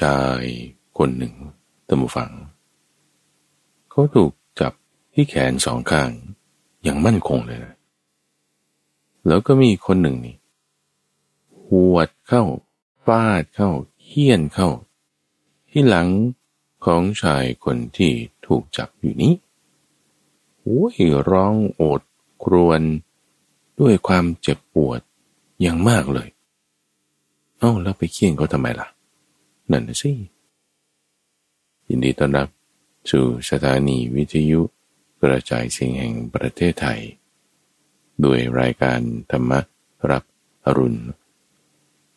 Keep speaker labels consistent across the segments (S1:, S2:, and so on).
S1: ชายคนหนึ่งตมฝัง เขาถูกจับที่แขนสองข้างอย่างมั่นคงเลยนะ แล้วก็มีคนหนึ่งนี่หวดเข้าฟาดเข้าเฮี้ยนเข้า ที่หลังของชายคนที่ถูกจับอยู่นี้โอ้ยร้องโอดครวญด้วยความเจ็บปวดอย่างมากเลย เอ้าแล้วไปเคี่ยนเขาทำไมล่ะ นั่นสิยินดีต้อนรับสู่สถานีวิทยุกระจายเสียงแห่งประเทศไทย ด้วยรายการธรรมรับอรุณ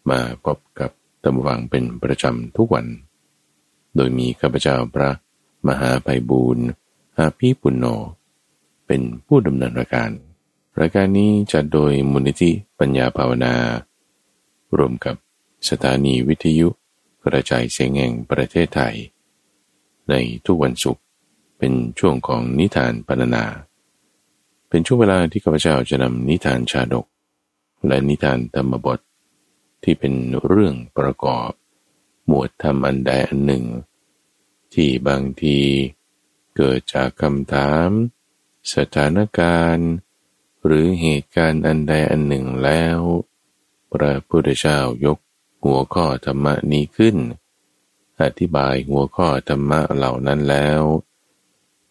S1: มาพบกับตำวังเป็นประจำทุกวัน โดยมีข้าพเจ้าพระมหาไพบูรณ์อาภีปุณโญเป็นผู้ดำเนินรายการ รายการนี้จัดโดยมูลนิธิปัญญาภาวนา รวมกับสถานีวิทยุ กระจายเสียงแห่งประเทศไทย ในทุกวันศุกร์เป็นช่วงของนิทานปรรนา เป็นช่วงเวลาที่ข้าพเจ้าจะนำนิทานชาดก และนิทานธรรมบท ที่เป็นเรื่องประกอบ หมวดธรรมอันใดอันหนึ่ง ที่บางทีเกิดจากคำถาม สถานการณ์ หรือเหตุการณ์อันใดอันหนึ่งแล้ว พระพุทธเจ้ายก หัวข้อธรรมนี้ขึ้น อธิบายหัวข้อธรรมะเหล่านั้นแล้ว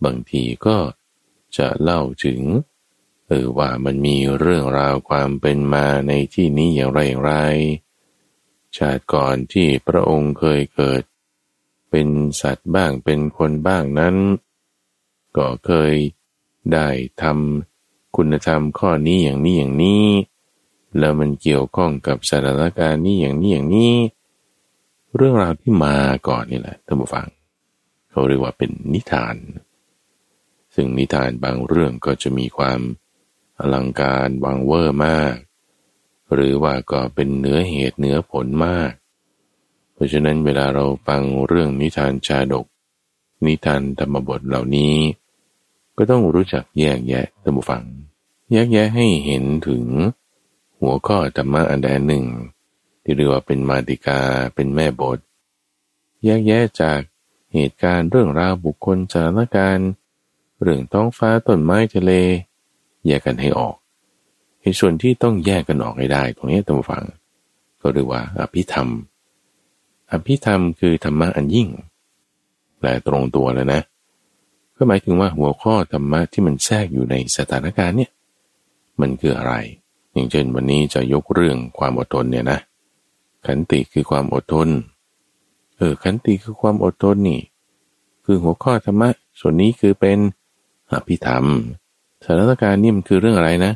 S1: บางทีก็จะเล่าถึงเออว่ามันมีเรื่องราวความเป็นมาในที่นี้อย่างไรอย่างไร ชาติก่อนที่พระองค์เคยเกิด เป็นสัตว์บ้างเป็นคนบ้างนั้น ก็เคยได้ทำคุณธรรมข้อนี้อย่างนี้อย่างนี้ แล้วมันเกี่ยวข้องกับสถานการณ์นี้อย่างนี้อย่างนี้ เรื่องราวที่มาก่อนนี่แหละท่านผู้ฟัง เขาเรียกว่าเป็นนิทาน ซึ่งนิทานบางเรื่องก็จะมีความอลังการวังเวอร์มาก หรือว่าก็เป็นเนื้อเหตุเนื้อผลมาก เพราะฉะนั้นเวลาเราฟังเรื่องนิทานชาดก นิทานธรรมบทเหล่านี้ ก็ต้องรู้จักแยกแยะท่านผู้ฟัง แยกแยะให้เห็นถึง หัวข้อธรรมะอันใดหนึ่ง ที่เรียกว่าเป็นมาติกาเป็นแม่บท แยกแยะจากเหตุการณ์เรื่องราวบุคคลสถานการณ์เรื่องท้องฟ้าต้นไม้ทะเล แยกกันให้ออกในส่วนที่ต้องแยกกันออกให้ได้ ตรงนี้ต้องฟัง ก็เรียกว่าอภิธรรม อภิธรรมคือธรรมะอันยิ่งแปลตรงตัวแล้วนะ ก็หมายถึงว่าหัวข้อธรรมะที่มันแทรกอยู่ในสถานการณ์เนี่ย มันคืออะไร อย่างเช่นวันนี้จะยกเรื่องความอดทนเนี่ยนะ ขันติคือความอดทน เออ ขันติคือความอดทนนี่ คือหัวข้อธรรมะ ส่วนนี้คือเป็นอภิธรรม สถานการณ์นี่มันคือเรื่องอะไรนะ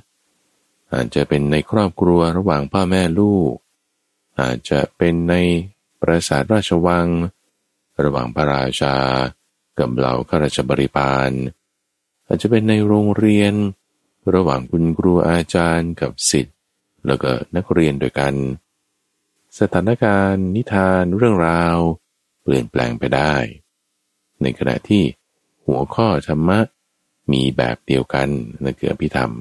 S1: อาจจะเป็นในครอบครัวระหว่างพ่อแม่ลูก อาจจะเป็นในปราสาทราชวัง ระหว่างพระราชา กับเหล่าข้าราชบริพารอาจจะเป็นในโรงเรียน ระหว่างคุณครูอาจารย์กับสิทธิ์ แล้วก็นักเรียนด้วยกัน สถานการณ์ นิทานเรื่องราว เปลี่ยนแปลงไปได้ ในขณะที่หัวข้อธรรมะมีแบบเดียวกันนั่นคืออภิธรรม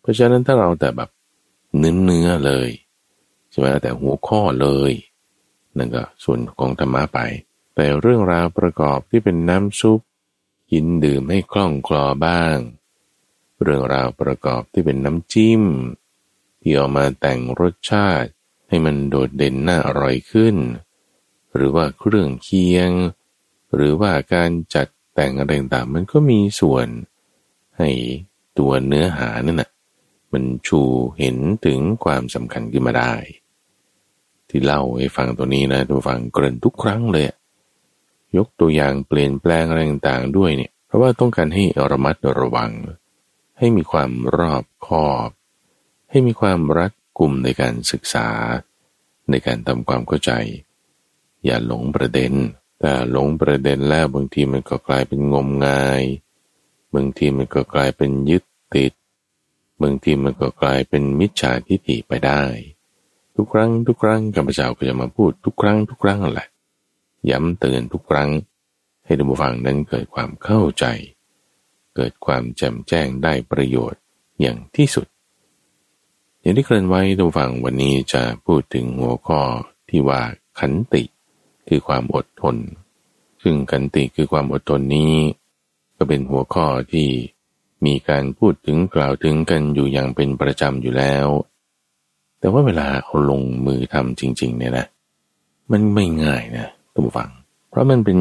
S1: เพราะฉะนั้นถ้าเราแต่แบบเนื้อเนื้อเลยใช่ไหมแต่หัวข้อเลยนั่นก็ส่วนของธรรมะไป แต่เรื่องราวประกอบที่เป็นน้ำซุปกินดื่มให้คล่องคลอบ้าง เรื่องราวประกอบที่เป็นน้ำจิ้ม ที่เอามาแต่งรสชาติให้มันโดดเด่นน่าอร่อยขึ้น หรือว่าเครื่องเคียง หรือว่าการจัดแต่งอะไรต่างมันก็มีส่วน ให้ตัวเนื้อหานั่นนะมันชูเห็นถึงความสำคัญขึ้นมาได้ ที่เล่าให้ฟังตัวนี้นะตัวฟังเกริ่นทุกครั้งเลย ยกตัวอย่างเปลี่ยนแปลงอะไรต่างๆด้วยเนี่ย เพราะว่าต้องการให้ระมัดระวัง ให้มีความรอบคอบ ให้มีความรัดกลุ่มในการศึกษา ในการทำความเข้าใจ อย่าหลงประเด็นแต่หลงประเด็นแล้วบางทีมันก็กลายเป็นงมงาย บางทีมันก็กลายเป็นยึดติด บางทีมันก็กลายเป็นมิจฉาทิฏฐิไปได้ ทุกครั้งทุกครั้งกัปเจ้าก็จะมาพูดทุกครั้งทุกครั้งแหละ ย้ำเตือนทุกครั้ง ให้ดูฟังนั้นเกิดความเข้าใจ เกิดความแจ่มแจ้งได้ประโยชน์อย่างที่สุด อย่างที่เคลื่อนไว้ทุกฝั่งวันนี้จะพูดถึงหัวข้อที่ว่าขันติคือความอดทน ซึ่งขันติคือความอดทนนี้ ก็เป็นหัวข้อที่มีการพูดถึงกล่าวถึงกันอยู่อย่างเป็นประจำอยู่แล้ว แต่ว่าเวลาเอาลงมือทำจริง ๆ เนี่ยนะ มันไม่ง่ายนะทุกฝัง เพราะมันเป็น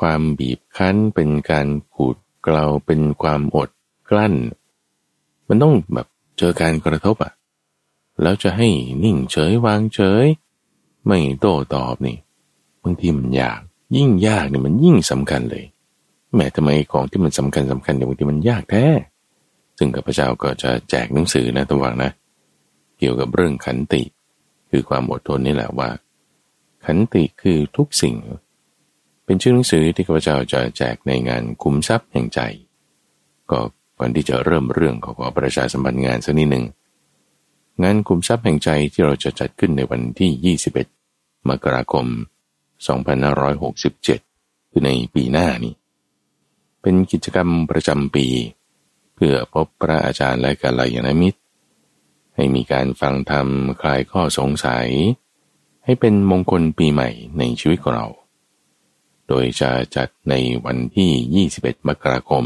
S1: ความบีบคั้นเป็นการขูด เกลาเป็นความอดกลั้น มันต้องแบบเจอการกระทบอะ่ะแล้วจะให้นิ่งเฉยวางเฉย ไม่โต้ตอบนี่บางทีมันยาก ยิ่งยากเนี่ยมันยิ่งสำคัญเลย แม้ทำไมของที่มันสำคัญสำคัญอย่างบางทีมันยากแท้ซึ่งกับพระเจ้าก็จะแจกหนังสือนะตัววังนะ เกี่ยวกับเรื่องขันติ คือความอดทนนี่แหละว่า ขันติคือทุกสิ่ง เป็นชื่อหนังสือที่ข้าพเจ้าจะแจกในงานคุ้มทรัพย์แห่งใจ ก็ก่อนที่จะเริ่มเรื่องขอขอประชาสัมพันธ์งานสักนิดหนึ่งงานคุ้มทรัพย์แห่งใจที่เราจะจัดขึ้นในวันที่ 21 มกราคม 2567 คือในปีหน้านี้ เป็นกิจกรรมประจำปี เพื่อพบพระอาจารย์และกัลยาณมิตร ให้มีการฟังธรรมคลายข้อสงสัย ให้เป็นมงคลปีใหม่ในชีวิตของเรา โดยจะจัดในวันที่ 21 มกราคม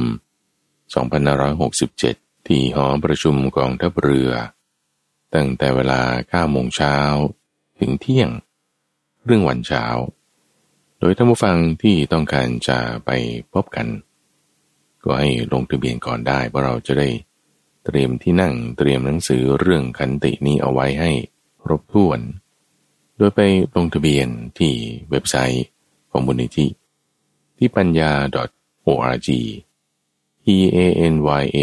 S1: 2567 ที่หอประชุมกองทัพเรือ ตั้งแต่เวลา 9 โมงเช้า ถึงเที่ยง เรื่องวันเช้า โดยท่านผู้ฟังที่ต้องการจะไปพบกัน ก็ให้ลงทะเบียนก่อนได้เพราะเราจะได้เตรียมที่นั่งเตรียมหนังสือเรื่องคันตินี้เอาไว้ให้ครบถ้วน โดยไปลงทะเบียนที่เว็บไซต์ ของมูลนิธิที่ปัญญา .org p a n y a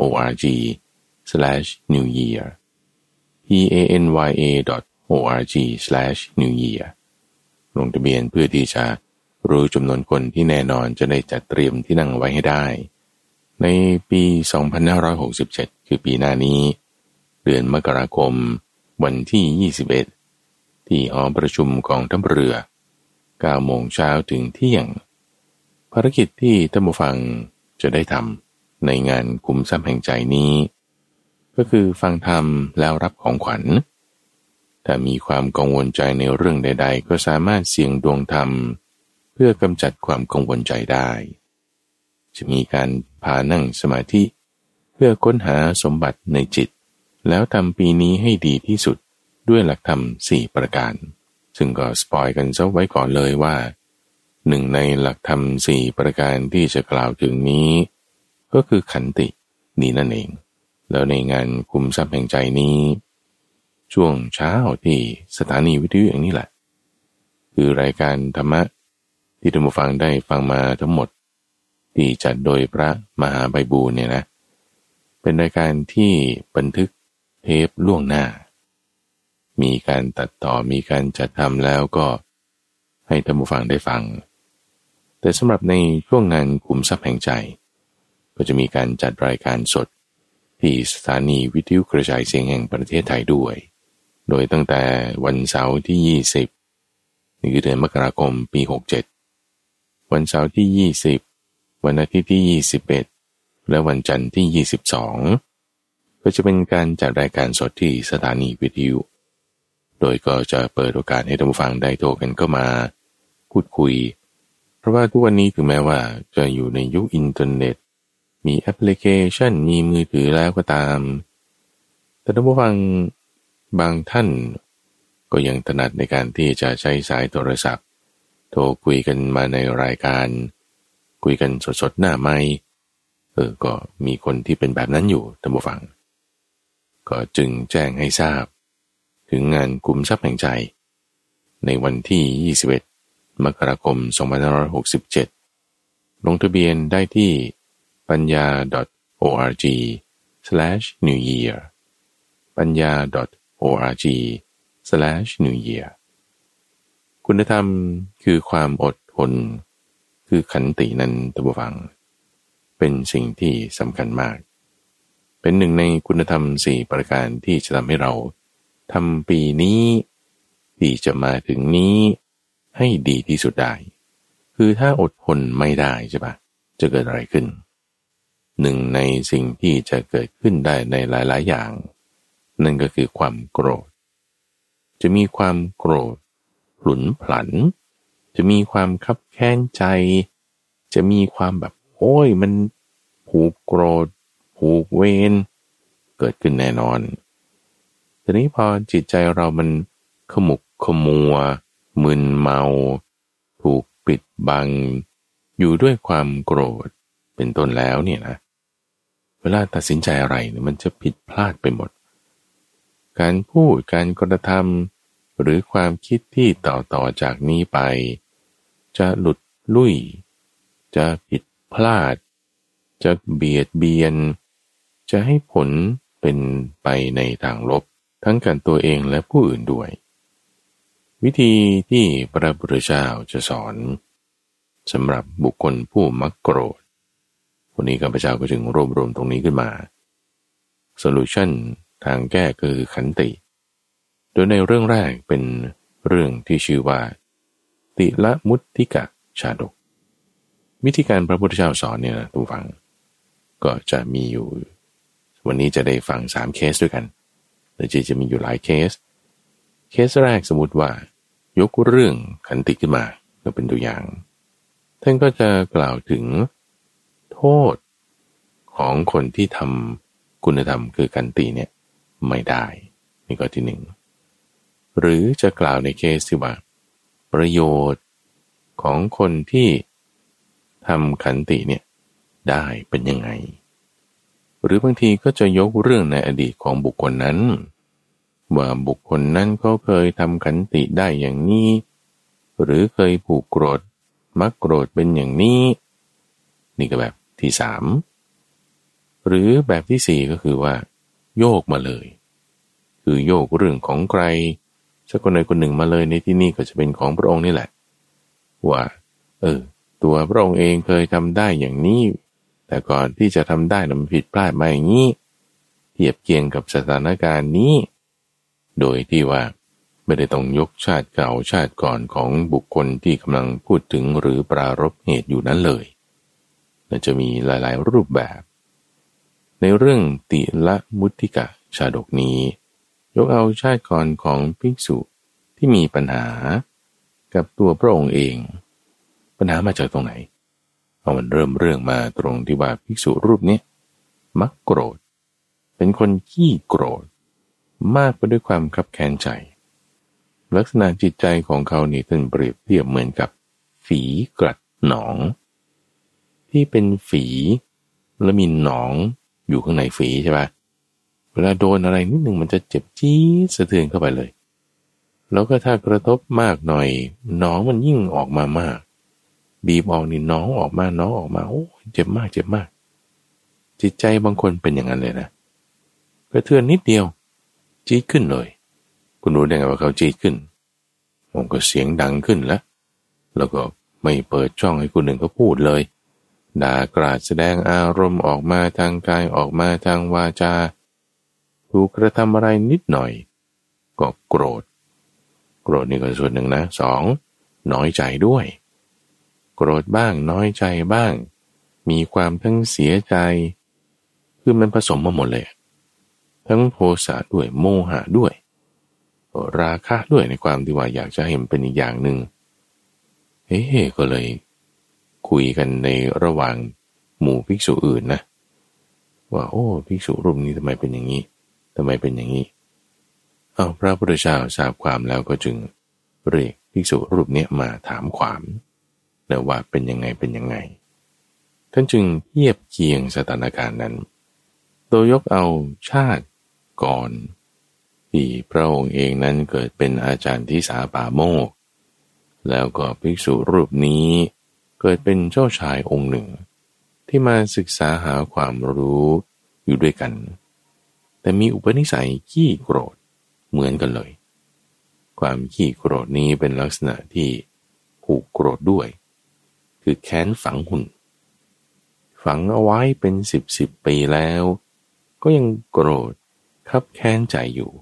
S1: .org slash new year p a n y a .org slash new year ลงทะเบียนเพื่อที่จะรู้จำนวนคนที่แน่นอนจะได้จัดเตรียมที่นั่งไว้ให้ได้ ในปี 2567 คือปีหน้านี้ เดือนมกราคม วันที่ 21 ที่หอประชุมกองทัพเรือ 9โมงเช้าถึงเที่ยง ภารกิจที่ท่านผู้ฟังจะได้ทำในงานคุมทรัพย์แห่งใจนี้ ก็คือฟังธรรมแล้วรับของขวัญ ถ้ามีความกังวลใจในเรื่องใด ๆ ก็สามารถเสี่ยงดวงธรรม เพื่อกำจัดความกังวลใจได้ จะมีการพานั่งสมาธิ เพื่อค้นหาสมบัติในจิต แล้วทำปีนี้ให้ดีที่สุดด้วยหลักธรรมสี่ประการ ซึ่งก็สปอยกันซะไว้ก่อนเลยว่าหนึ่งในหลักธรรมสี่ประการที่จะกล่าวถึงนี้ ก็คือขันตินี่นั่นเอง แล้วในงานคุมทรัพย์แห่งใจนี้ ช่วงเช้าที่สถานีวิทยุอย่างนี้แหละ คือรายการธรรมะที่ท่านผู้ฟังได้ฟังมาทั้งหมด ที่จัดโดยพระมหาใบบูเนี่ยนะ เป็นรายการที่บันทึกเทปล่วงหน้า มีการตัดต่อมีการจัดทำแล้วก็ให้ท่านผู้ฟังได้ฟัง แต่สำหรับในช่วงงานกลุ่มทรัพย์แห่งใจ ก็จะมีการจัดรายการสด ที่สถานีวิทยุกระจายเสียงแห่งประเทศไทยด้วย โดยตั้งแต่วันเสาร์ที่ 20นี่คือเดือนมกราคมปี 67 วันเสาร์ที่ 20 วันอาทิตย์ที่ 21 และวันจันทร์ที่ 22 ก็จะเป็นการจัดรายการสดที่สถานีวิทยุ ดยก็จะเปิดโอกาสให้ท่านผู้ฟังได้โทรกันเข้ามาพูดคุย เพราะว่าทุกวันนี้ถึงแม้ว่าจะอยู่ในยุคอินเทอร์เน็ต มีแอปพลิเคชันมีมือถือแล้วก็ตาม แต่ท่านผู้ฟังบางท่าน ก็ยังถนัดในการที่จะใช้สายโทรศัพท์ โทรคุยกันมาในรายการ คุยกันสดๆหน้าไม้เออก็มีคนที่เป็นแบบนั้นอยู่ท่านผู้ฟัง ก็จึงแจ้งให้ทราบ ถึงงานกลุ่มทรัพย์แห่งใจ ในวันที่ 21 มกราคม 2567 ลงทะเบียนได้ที่ปัญญา .org slash new year ปัญญา .org slash new year คุณธรรมคือความอดทน คือขันตินั้นตบฟัง เป็นสิ่งที่สำคัญมาก เป็นหนึ่งในคุณธรรมสี่ประการที่จะทำให้เรา ทำปีนี้ ที่จะมาถึงนี้ให้ดีที่สุดได้ คือถ้าอดทนไม่ได้ใช่ปะจะเกิดอะไรขึ้น หนึ่งในสิ่งที่จะเกิดขึ้นได้ในหลาย ๆ อย่าง นั่นก็คือความโกรธ จะมีความโกรธหลุนผลัน จะมีความคับแค้นใจ จะมีความแบบโอ้ยมันผูกโกรธผูกเวรเกิดขึ้นแน่นอน ทีนี้พอจิตใจเรามันขมุกขมัวมึนเมา ถูกปิดบัง อยู่ด้วยความโกรธเป็นต้นแล้วเนี่ยนะ เวลาตัดสินใจอะไรเนี่ยมันจะผิดพลาดไปหมด การพูดการกระทำหรือความคิดที่ต่อต่อจากนี้ไป จะหลุดลุ่ย จะผิดพลาด จะเบียดเบียน จะให้ผลเป็นไปในทางลบ ทั้งกันตัวเองและผู้อื่นด้วย วิธีที่พระพุทธเจ้าจะสอนสำหรับบุคคลผู้มักโกรธ วันนี้ข้าพเจ้าก็จึงรวบรวมตรงนี้ขึ้นมาโซลูชันทางแก้คือขันติ โดยในเรื่องแรกเป็นเรื่องที่ชื่อว่า ติละมุติกะชาดก วิธีการพระพุทธเจ้าสอนเนี่ยนะทุกฝัง ก็จะมีอยู่ วันนี้จะได้ฟังสามเคสด้วยกัน แต่จะจะมีอยู่หลายเคส เคสแรกสมมติว่ายกเรื่องขันติขึ้นมาก็เป็นตัวอย่าง ท่านก็จะกล่าวถึง โทษของคนที่ทำคุณธรรมคือกันติเนี่ยไม่ได้นี่ก็ที่หนึ่งหรือจะกล่าวในเคสที่ว่า ประโยชน์ของคนที่ทำขันติเนี่ยได้เป็นยังไง หรือบางทีก็จะยกเรื่องในอดีตของบุคคลนั้น ว่าบุคคลนั้นเขาเคยทำขันติได้อย่างนี้ หรือเคยผูกโกรธมักโกรธเป็นอย่างนี้ นี่ก็แบบที่สามหรือแบบที่สี่ก็คือว่า โยกมาเลย คือโยกเรื่องของใครสักคนใดคนหนึ่งมาเลยในที่นี้ก็จะเป็นของพระองค์นี่แหละ ว่า เออ ตัวพระองค์เองเคยทำได้อย่างนี้ แต่ก่อนที่จะทำได้นะมันผิดพลาดมาอย่างนี้ เทียบเคียงกับสถานการณ์นี้ โดยที่ว่าไม่ได้ต้องยกชาติเก่าชาติก่อนของบุคคลที่กำลังพูดถึงหรือปรารบเหตุอยู่นั้นเลยมันจะมีหลายๆรูปแบบ ในเรื่องติละมุติกะชาดกนี้ ยกเอาชาติก่อนของภิกษุที่มีปัญหากับตัวพระองค์เอง ปัญหามาจากตรงไหน พอมันเริ่มเรื่องมาตรงที่ว่าภิกษุรูปนี้มักโกรธ เป็นคนขี้โกรธ มากไปด้วยความขับแค้นใจ ลักษณะจิตใจของเขานี่ท่านเปรียบเทียบเหมือนกับ ฝีกรัดหนอง ที่เป็นฝีแล้วมีหนองอยู่ข้างในฝีใช่ปะเวลาโดนอะไรนิดหนึ่งมันจะเจ็บจี๊ดสะเทือนเข้าไปเลย แล้วก็ถ้ากระทบมากหน่อยหนองมันยิ่งออกมามาก บีบออกนี่น้องออกมาน้องออกมาโอ้เจ็บมากเจ็บมาก จิตใจบางคนเป็นอย่างนั้นเลยนะกระเทือนนิดเดียว จี๊ดขึ้นเลย คุณรู้ได้ไงว่าเขาจี๊ดขึ้นผมก็เสียงดังขึ้นแล้ว แล้วก็ไม่เปิดช่องให้คนหนึ่งเขาพูดเลยด่ากราดแสดงอารมณ์ออกมาทางกายออกมาทางวาจาถูกกระทำอะไรนิดหน่อย ก็โกรธ โกรธนี่ก็ส่วนหนึ่งนะสองน้อยใจด้วย โกรธบ้างน้อยใจบ้าง มีความทั้งเสียใจ คือมันผสมมาหมดเลย ทั้งโทสะด้วยโมหะด้วย ราคะด้วยในความที่ว่าอยากจะเห็นเป็นอีกอย่างหนึ่งเฮ้ก็เลย คุยกันในระหว่างหมู่ภิกษุอื่นนะ ว่าโอ้ภิกษุรูปนี้ทำไมเป็นอย่างนี้ทำไมเป็นอย่างนี้เอาพระพุทธเจ้าทราบความแล้วก็จึงเรียกภิกษุรูปนี้มาถามความ นะว่าเป็นยังไงเป็นยังไง ท่านจึงเทียบเคียงสถานการณ์นั้น โดยยกเอาชาติก่อนที่พระองค์เองนั้นเกิดเป็นอาจารย์ที่สาป่าโมก แล้วก็ภิกษุรูปนี้เกิดเป็นเจ้าชายองค์หนึ่ง ที่มาศึกษาหาความรู้อยู่ด้วยกัน แต่มีอุปนิสัยขี้โกรธเหมือนกันเลย ความขี้โกรธนี้เป็นลักษณะที่ผูกโกรธด้วย คือแค้นฝังหุ่น ฝังเอาไว้เป็นสิบสิบปีแล้ว ก็ยังโกรธคับแค้นใจอยู่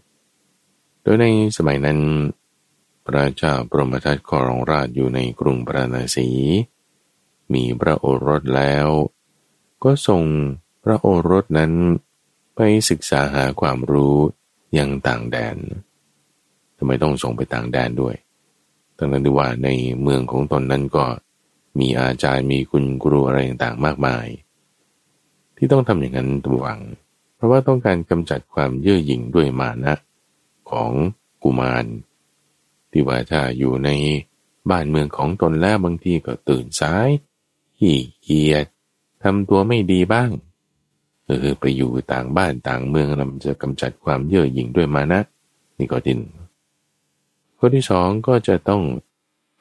S1: โดยในสมัยนั้น พระเจ้าปรมทัตครองราชอยู่ในกรุงปราณสีมีพระโอรสแล้ว ก็ส่งพระโอรสนั้นไปศึกษาหาความรู้ยังต่างแดนทำไมต้องส่งไปต่างแดนด้วยตั้งนั้นดีว่าในเมืองของตนนั้นก็ มีอาจารย์มีคุณครูอะไรต่างๆมากมาย ที่ต้องทำอย่างนั้นตัวหวัง เพราะว่าต้องการกำจัดความเย่อหยิ่งด้วยมานะของกุมาร ที่ว่าถ้าอยู่ในบ้านเมืองของตนแล้วบางทีก็ตื่นสายขี้เกียจทำตัวไม่ดีบ้างเออไปอยู่ต่างบ้านต่างเมืองเราจะกำจัดความเย่อหยิ่งด้วยมานะ นี่ก็ทินข้อที่สองก็จะต้อง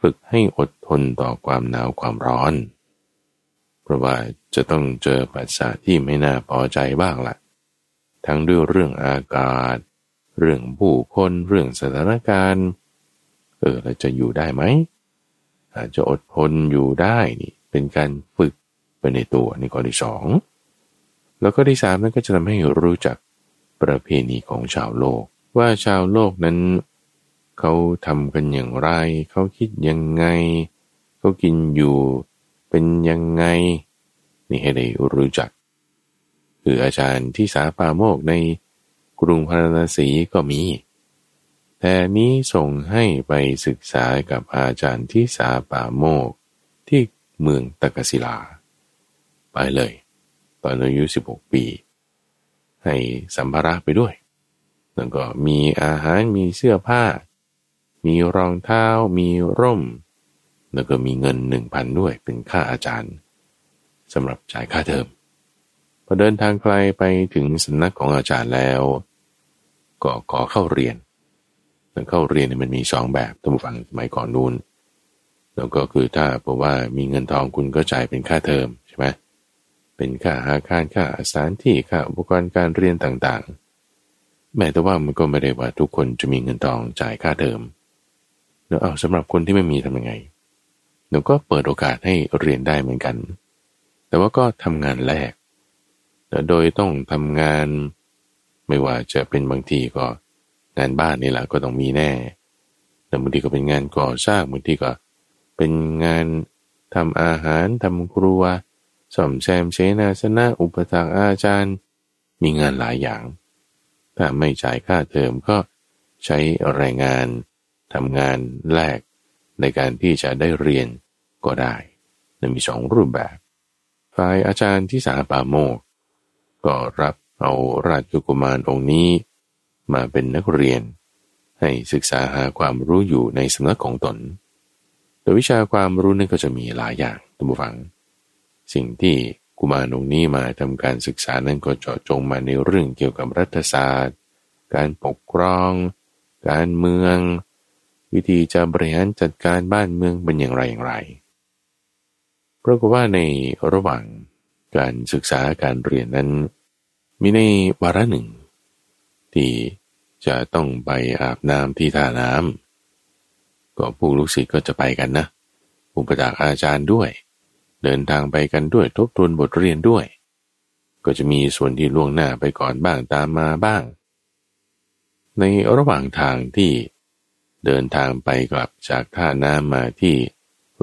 S1: ฝึกให้อดทนต่อความหนาวความร้อน เพราะว่าจะต้องเจอปัสสะที่ไม่น่าพอใจบ้างละ่ะ ทั้งด้วยเรื่องอากาศ เรื่องผู้คนเรื่องสถานการณ์เออเราจะอยู่ได้ไหมอาจจะอดทนอยู่ได้นี่เป็นการฝึกไปในตัวนี่ข้อที่สองแล้วก็ที่สามนั่นก็จะทำให้รู้จักประเพณีของชาวโลก ว่าชาวโลกนั้น เขาทำกันอย่างไร เขาคิดยังไง เขากินอยู่เป็นยังไง นี่ให้ได้รู้จัก คืออาจารย์ที่สาปาโมกในกรุงพาราณสีก็มี แต่นี้ส่งให้ไปศึกษากับอาจารย์ที่สาปาโมกที่เมืองตะกศิลา ไปเลย ตอนอายุ 16 ปี ให้สัมภาระไปด้วย แล้วก็มีอาหารมีเสื้อผ้า มีรองเท้ามีร่ม แล้วก็มีเงินหนึ่งพันด้วยเป็นค่าอาจารย์สำหรับจ่ายค่าเทอมพอเดินทางไกลไปถึงสำนักของอาจารย์แล้ว ก็ขอเข้าเรียนแล้วเข้าเรียนเนี่ยมันมีสองแบบตั้ฟังสมัยก่อนนู้นแล้วก็คือถ้าเพราะว่ามีเงินทองคุณก็จ่ายเป็นค่าเทอมใช่ไหมเป็นค่าอาคารค่าสถานที่ค่าอุปกรณ์การเรียนต่างๆ แม้แต่ว่ามันก็ไม่ได้ว่าทุกคนจะมีเงินทองจ่ายค่าเทอม เดี๋ยวเอาสำหรับคนที่ไม่มีทำยังไงเดี๋ยวก็เปิดโอกาสให้เรียนได้เหมือนกัน แต่ว่าก็ทำงานแรกโดยต้องทำงานไม่ว่าจะเป็นบางทีก็งานบ้านนี่แหละก็ต้องมีแน่แต่บางทีก็เป็นงานก่อสร้างบางทีก็ เป็นงานทำอาหารทำครัวซ่อมแซมเชนาสนะอุปถัมภ์อาจารย์ มีงานหลายอย่าง ถ้าไม่จ่ายค่าเทอมก็ใช้แรงงาน ทำงานแรกในการที่จะได้เรียนก็ได้นมีสองรูปแบบฝ่ายอาจารย์ที่สาปาโมก ก็รับเอาราชกุมารองค์นี้ มาเป็นนักเรียน ให้ศึกษาหาความรู้อยู่ในสำนักของตน โดยวิชาความรู้นั้นก็จะมีหลายอย่างทุกฝัง สิ่งที่กุมารองค์นี้มาทำการศึกษานั้นก็เจาะจงมาในเรื่องเกี่ยวกับรัฐศาสตร์ การปกครอง การเมือง วิธีจะบริหารจัดการบ้านเมืองเป็นอย่างไรอย่างไรเพราะว่าในระหว่างการศึกษาการเรียนนั้น มีในวาระหนึ่ง ที่จะต้องไปอาบน้ำที่ท่าน้ำก็ผู้ลูกศิษย์ก็จะไปกันนะอุปถากอาจารย์ด้วย เดินทางไปกันด้วยทบทวนบทเรียนด้วย ก็จะมีส่วนที่ล่วงหน้าไปก่อนบ้างตามมาบ้าง ในระหว่างทางที่ เดินทางไปกลับจากท่าน้ำมาที่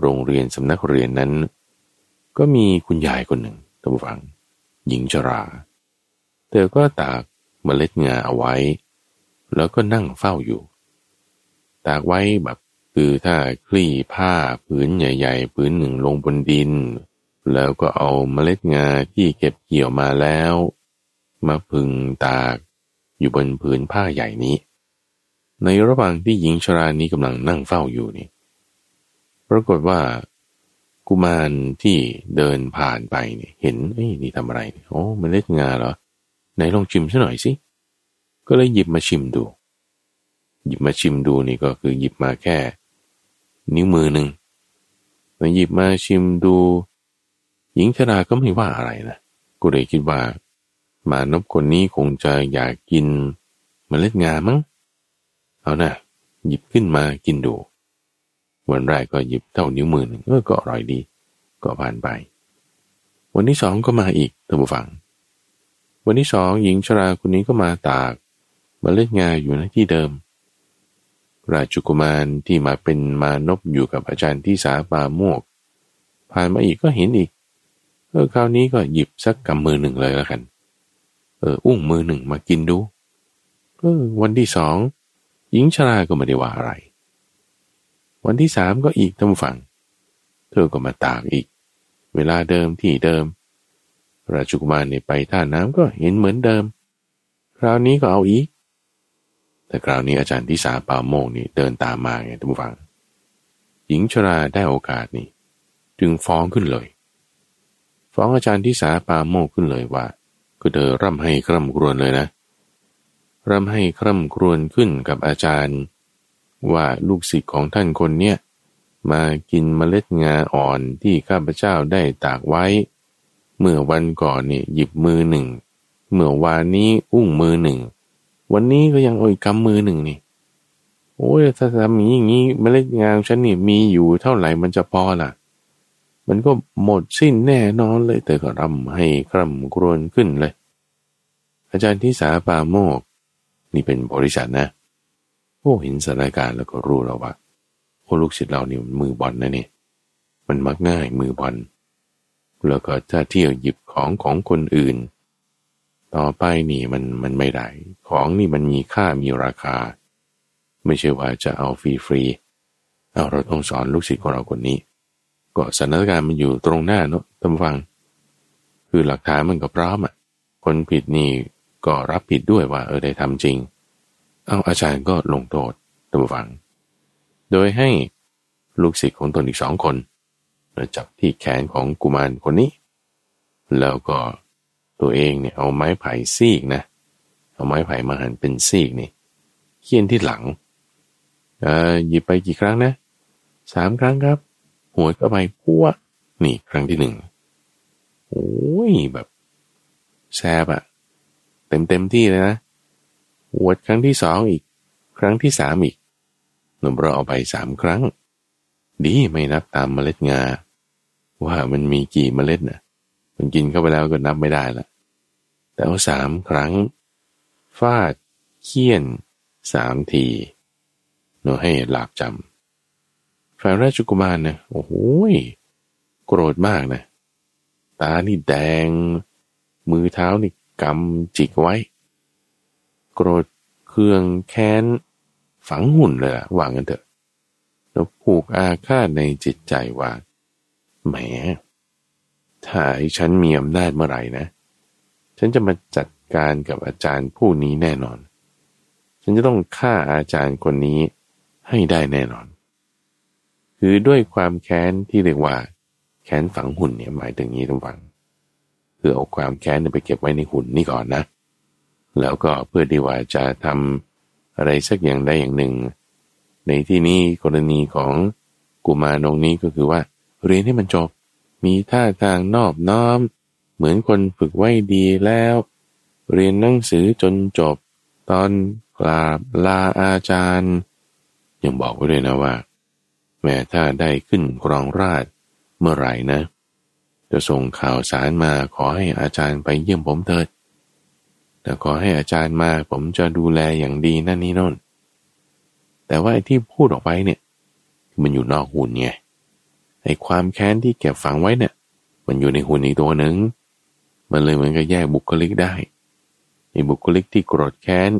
S1: โรงเรียนสำนักเรียนนั้น ก็มีคุณยายคนหนึ่งท่านผู้ฟัง หญิงชรา เธอก็ตากเมล็ดงาเอาไว้ แล้วก็นั่งเฝ้าอยู่ ตากไว้แบบคือถ้าคลี่ผ้าผืนใหญ่ๆผืนหนึ่งลงบนดิน แล้วก็เอาเมล็ดงาที่เก็บเกี่ยวมาแล้ว มาพึงตากอยู่บนผืนผ้าใหญ่นี้ ในระหว่างที่หญิงชรานี้กำลังนั่งเฝ้าอยู่นี่ปรากฏว่ากุมารที่เดินผ่านไปเนี่ยเห็นไอ้นี่ทำอะไรโอ้มันเล็ดงาเหรอไหนลองชิมซะหน่อยสิก็เลยหยิบมาชิมดู หยิบมาชิมดูนี่ก็คือหยิบมาแค่ นิ้วมือหนึ่งแต่หยิบมาชิมดู หญิงชราก็ไม่ว่าอะไรนะกูเลยคิดว่ามานบคนนี้คงจะอยากกินมเมล็ดงามั้ง เอานะหยิบขึ้นมากินดู วันแรกก็หยิบเท่านิ้วมือหนึ่งเออก็อร่อยดี ก็ผ่านไป วันที่สองก็มาอีกท่านผู้ฟัง วันที่สองหญิงชราคนนี้ก็มาตากมาเล่นงานอยู่ในที่เดิม ราชกุมารที่มาเป็นมานบอยู่กับอาจารย์ที่สาปาโมก ผ่านมาอีกก็เห็นอีกเออคราวนี้ก็หยิบสักกำมือหนึ่งเลยแล้วกัน เออ อุ้งมือหนึ่งมากินดู เออ วันที่สอง หญิงชราก็ไม่ได้ว่าอะไร วันที่สามก็อีกท่านฟัง เธอก็มาตากอีก เวลาเดิมที่เดิม ราชกุมารเนี่ยไปท่าน้ำก็เห็นเหมือนเดิม คราวนี้ก็เอาอีก แต่คราวนี้อาจารย์ที่สาปาโมกนี่เดินตามมาไงท่านฟัง หญิงชราได้โอกาสนี่ จึงฟ้องขึ้นเลย ฟ้องอาจารย์ที่สาปาโมกขึ้นเลยว่า ก็เธอร่ำให้คร่ำครวญเลยนะ ร่ำให้คร่ำครวญขึ้นกับอาจารย์ ว่าลูกศิษย์ของท่านคนเนี้ยมากินเมล็ดงาอ่อนที่ข้าพเจ้าได้ตากไว้ เมื่อวันก่อนนี่หยิบมือหนึ่ง เมื่อวานนี้อุ้งมือหนึ่ง วันนี้ก็ยังเอาอีกกำมือหนึ่งนี่ โอ้ยถ้าทำอย่างนี้เมล็ดงาฉันนี่มีอยู่เท่าไหร่มันจะพอล่ะ มันก็หมดสิ้นแน่นอนเลยแต่ก็ร่ำให้คร่ำครวญขึ้นเลย อาจารย์ที่สาปาโมก นี่เป็นบริษัทนะโอ้เห็นสถานการณ์แล้วก็รู้แล้วว่าโอ้ลูกศิษย์เรานี่มือบอลนะเนี่ยมันมักง่ายมือบอลแล้วก็ถ้าเที่ยวหยิบของของคนอื่น ต่อไปนี่มันมันไม่ได้ ของนี่มันมีค่ามีราคา ไม่ใช่ว่าจะเอาฟรีฟรีเอาเราต้องสอนลูกศิษย์ของเราคนนี้ ก็สถานการณ์มันอยู่ตรงหน้าเนาะท่านฟัง คือหลักฐานมันก็พร้อมอะคนผิดนี่ ก็รับผิดด้วยว่าเออได้ทำจริง เอาอาจารย์ก็ลงโทษตัวฝัง โดยให้ลูกศิษย์ของตนอีกสองคนจับที่แขนของกุมารคนนี้ แล้วก็ตัวเองเนี่ยเอาไม้ไผ่ซีกนะ เอาไม้ไผ่มาหั่นเป็นซีกนี่เคี่ยนที่หลังเอ่อหยิบไปกี่ครั้งนะสามครั้งครับ หัวก็ไปพัวนี่ครั้งที่หนึ่งโอ้ยแบบแซบอะ เต็มเต็มที่เลยนะหวดครั้งที่สองอีก ครั้งที่สามอีกหนุ่มเราเอาไปสามครั้ง ดีไม่นับตามเมล็ดงา ว่ามันมีกี่เมล็ดนะ่ะ มันกินเข้าไปแล้วก็นับไม่ได้ละแต่ว่าสามครั้ง ฟาด เคี่ยนสามทีเนาให้หลาบจำฝ่ายราชกุมารนะโอ้โหโกรธมากนะ ตานี่แดง มือเท้านี่ กำจิกไว้ โกรธเคืองแค้น ฝังหุ่นเลยว่างันเถอะ แล้วผูกอาฆาตในจิตใจว่าแหมถ้าไอ้ฉันมีอำนาจเมื่อไหร่นะ ฉันจะมาจัดการกับอาจารย์ผู้นี้แน่นอน ฉันจะต้องฆ่าอาจารย์คนนี้ให้ได้แน่นอน คือด้วยความแค้นที่เรียกว่า แค้นฝังหุ่นเนี่ยหมายถึงนี้ทุกฝัง คือเอาความแค้นไปเก็บไว้ในหุ่นนี่ก่อนนะ แล้วก็เพื่อที่ว่าจะทำอะไรสักอย่างใดอย่างหนึ่ง ในที่นี้กรณีของกุมารองนี้ก็คือว่า เรียนให้มันจบ มีท่าทางนอบน้อม เหมือนคนฝึกไว้ดีแล้ว เรียนหนังสือจนจบ ตอนกราบลาอาจารย์ ยังบอกไว้ด้วยนะว่า แม้ถ้าได้ขึ้นครองราชเมื่อไหร่นะ จะส่งข่าวสารมาขอให้อาจารย์ไปเยี่ยมผมเถิด แต่ขอให้อาจารย์มาผมจะดูแลอย่างดีนั่นนี่นนแต่ว่าไอ้ที่พูดออกไปเนี่ยมันอยู่นอกหุ่นไง ไอ้ความแค้นที่เก็บฝังไว้เนี่ย มันอยู่ในหุ่นอีกตัวหนึ่ง มันเลยเหมือนกับแยกบุคลิกได้ไอ้บุคลิกที่โกรธแค้น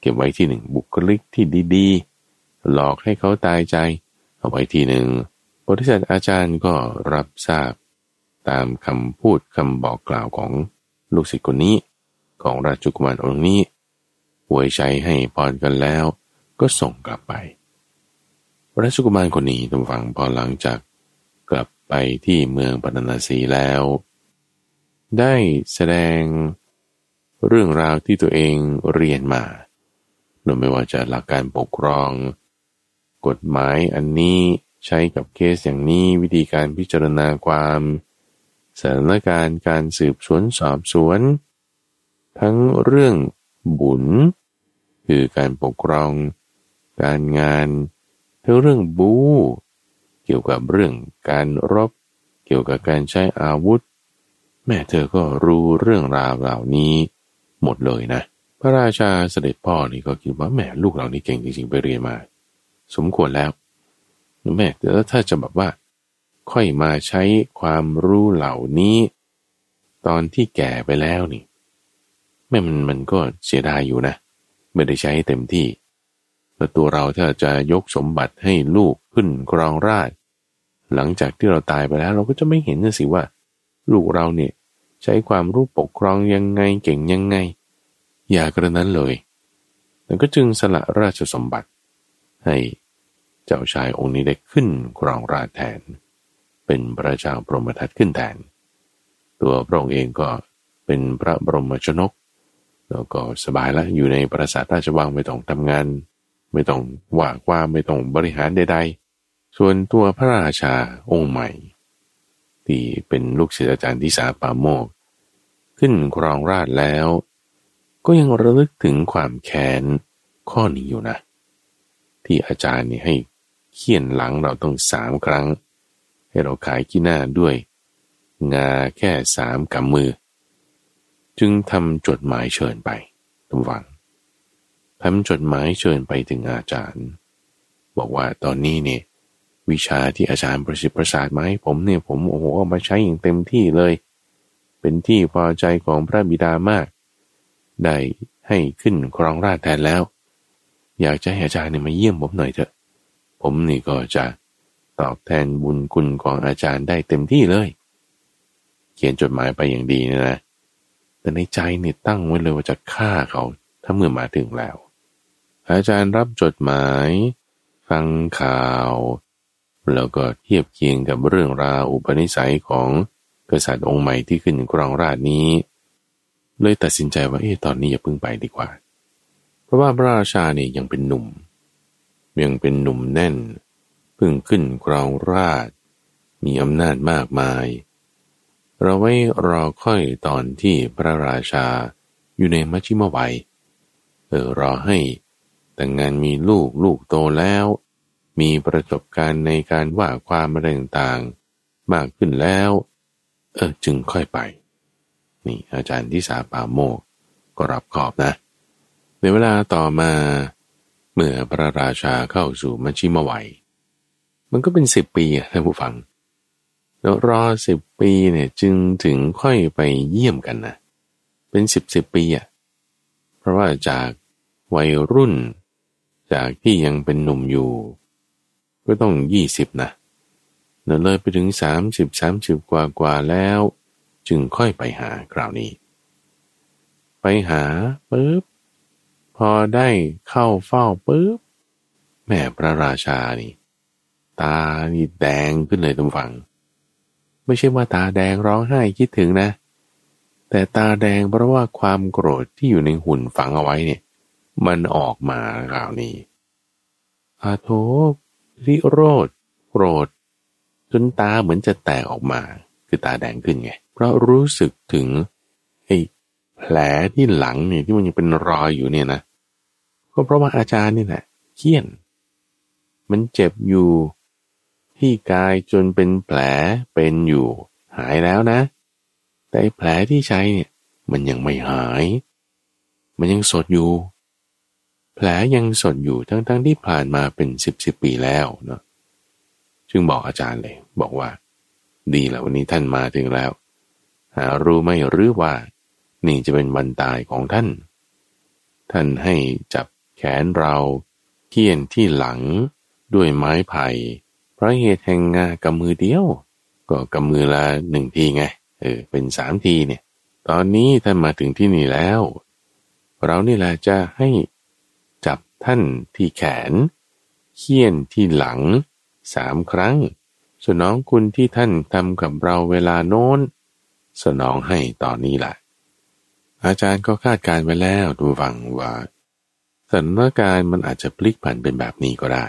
S1: เก็บไว้ที่หนึ่ง บุคลิกที่ดีๆ หลอกให้เขาตายใจ เอาไว้ที่หนึ่งบริษัทอาจารย์ก็รับทราบ ตามคำพูดคำบอกกล่าวของลูกศิษย์คนนี้ ของราชกุมารองค์นี้หวยใช้ให้พรกันแล้วก็ส่งกลับไปราชกุมารคนนี้ทุกฝังพอหลังจากกลับไปที่เมืองปัตนาสีแล้ว ได้แสดงเรื่องราวที่ตัวเองเรียนมาโดยไม่ว่าจะหลักการปกครอง กฎหมายอันนี้ใช้กับเคสอย่างนี้วิธีการพิจารณาความ สถานการณ์การสืบสวนสอบสวน ทั้งเรื่องบุญคือการปกครอง การงานทั้งเรื่องบู เกี่ยวกับเรื่องการรบ เกี่ยวกับการใช้อาวุธ แม่เธอก็รู้เรื่องราวเหล่านี้หมดเลยนะ พระราชาเสด็จพ่อนี่ก็คิดว่าแม่ลูกเรานี่เก่งจริงๆไปเรียนมา สมควรแล้วแม่แล้วถ้าจะแบบว่า ค่อยมาใช้ความรู้เหล่านี้ ตอนที่แก่ไปแล้วนี่แม่มันมันก็เสียดายอยู่นะ ไม่ได้ใช้เต็มที่ แล้วตัวเราถ้าจะยกสมบัติให้ลูกขึ้นครองราชหลังจากที่เราตายไปแล้ว เราก็จะไม่เห็นนะสิว่า ลูกเราเนี่ย ใช้ความรู้ปกครองยังไงเก่งยังไง อย่ากระนั้นเลยแล้วก็จึงสละราชสมบัติ ให้เจ้าชายองค์นี้ได้ขึ้นครองราชแทน เป็นพระเจ้าพรหมทัตขึ้นแทน ตัวพระองค์เองก็เป็นพระบรมชนก แล้วก็สบายละอยู่ในปราสาทราชวังไม่ต้องทำงาน ไม่ต้องว่าความไม่ต้องบริหารใดๆ ส่วนตัวพระราชาองค์ใหม่ ที่เป็นลูกศิษย์อาจารย์ที่สาปาโมก ขึ้นครองราชแล้ว ก็ยังระลึกถึงความแค้นข้อนี้อยู่นะ ที่อาจารย์นี่ให้เขียนหลังเราต้องสามครั้ง ให้เราขายขี้หน้าด้วย งาแค่สามกำมือ จึงทำจดหมายเชิญไปตำวังทำจดหมายเชิญไปถึงอาจารย์ บอกว่าตอนนี้เนี่ยวิชาที่อาจารย์ประสิทธิ์ประสาทมาให้ผมเนี่ยผมโอ้โหเอามาใช้อย่างเต็มที่เลย เป็นที่พอใจของพระบิดามาก ได้ให้ขึ้นครองราชแทนแล้ว อยากจะให้อาจารย์เนี่ยมาเยี่ยมผมหน่อยเถอะ ผมนี่ก็จะ ตอบแทนบุญคุณของอาจารย์ได้เต็มที่เลย เขียนจดหมายไปอย่างดีนะนะ แต่ในใจเนี่ยตั้งไว้เลยว่าจะฆ่าเขาถ้าเมื่อมาถึงแล้ว อาจารย์รับจดหมาย ฟังข่าว แล้วก็เทียบเคียงกับเรื่องราวอุปนิสัยของกษัตริย์องค์ใหม่ที่ขึ้นครองราชนี้ เลยตัดสินใจว่าเอ๊ะตอนนี้อย่าเพิ่งไปดีกว่า เพราะว่าพระราชาเนี่ยยังเป็นหนุ่ม ยังเป็นหนุ่มแน่น พิ่งขึ้นครองราช มีอำนาจมากมาย เราไว้รอค่อยตอนที่พระราชาอยู่ในมัชชิมวัยเออรอให้แต่งงานมีลูกลูกโตแล้ว มีประสบการณ์ในการว่าความอะไรต่างๆมากขึ้นแล้ว เออจึงค่อยไป นี่อาจารย์ที่สาปาโมกก็รับขอบนะ ในเวลาต่อมา เมื่อพระราชาเข้าสู่มัชชิมวัย มันก็เป็นสิบปีอะท่านผู้ฟัง แล้วรอสิบปีเนี่ยจึงถึงค่อยไปเยี่ยมกันนะเป็นสิบสิบปีอะเพราะว่าจากวัยรุ่น จากที่ยังเป็นหนุ่มอยู่ ก็ต้องยี่สิบนะเนเลยไปถึงสามสิบสามสิบกว่ากว่าแล้ว จึงค่อยไปหาคราวนี้ ไปหาปุ๊บพอได้เข้าเฝ้าปุ๊บแม่พระราชานี่ ตานี่แดงขึ้นเลยทุกฝังไม่ใช่ว่าตาแดงร้องไห้คิดถึงนะ แต่ตาแดงเพราะว่าความโกรธที่อยู่ในหุ่นฝังเอาไว้เนี่ย มันออกมาคราวนี้อาโทริโรธโกรธจนตาเหมือนจะแตกออกมา คือตาแดงขึ้นไง เพราะรู้สึกถึงไอ้แผลที่หลังเนี่ยที่มันยังเป็นรอยอยู่เนี่ยนะ ก็เพราะว่าอาจารย์นี่แหละเคี่ยน มันเจ็บอยู่ ที่กายจนเป็นแผลเป็นอยู่ หายแล้วนะ แต่แผลที่ใช้เนี่ยมันยังไม่หาย มันยังสดอยู่ แผลยังสดอยู่ทั้งๆทที่ผ่านมาเป็นสิบสิบปีแล้วเนาะจึงบอกอาจารย์เลย บอกว่า ดีแล้ววันนี้ท่านมาถึงแล้ว หารู้ไม่หรือว่า นี่จะเป็นวันตายของท่าน ท่านให้จับแขนเราเคี่ยนที่หลังด้วยไม้ไผ่ เพราะเหตุแห่งงากับมือเดียว ก็กับมือละหนึ่งทีไง เออ เป็นสามทีเนี่ย ตอนนี้ท่านมาถึงที่นี่แล้ว เรานี่แหละจะให้จับท่านที่แขน เคี่ยนที่หลังสามครั้ง สนองคุณที่ท่านทำกับเราเวลาโน้น สนองให้ตอนนี้แหละอาจารย์ก็คาดการไว้แล้วดูฟังว่าสถานการณ์มันอาจจะพลิกผันเป็นแบบนี้ก็ได้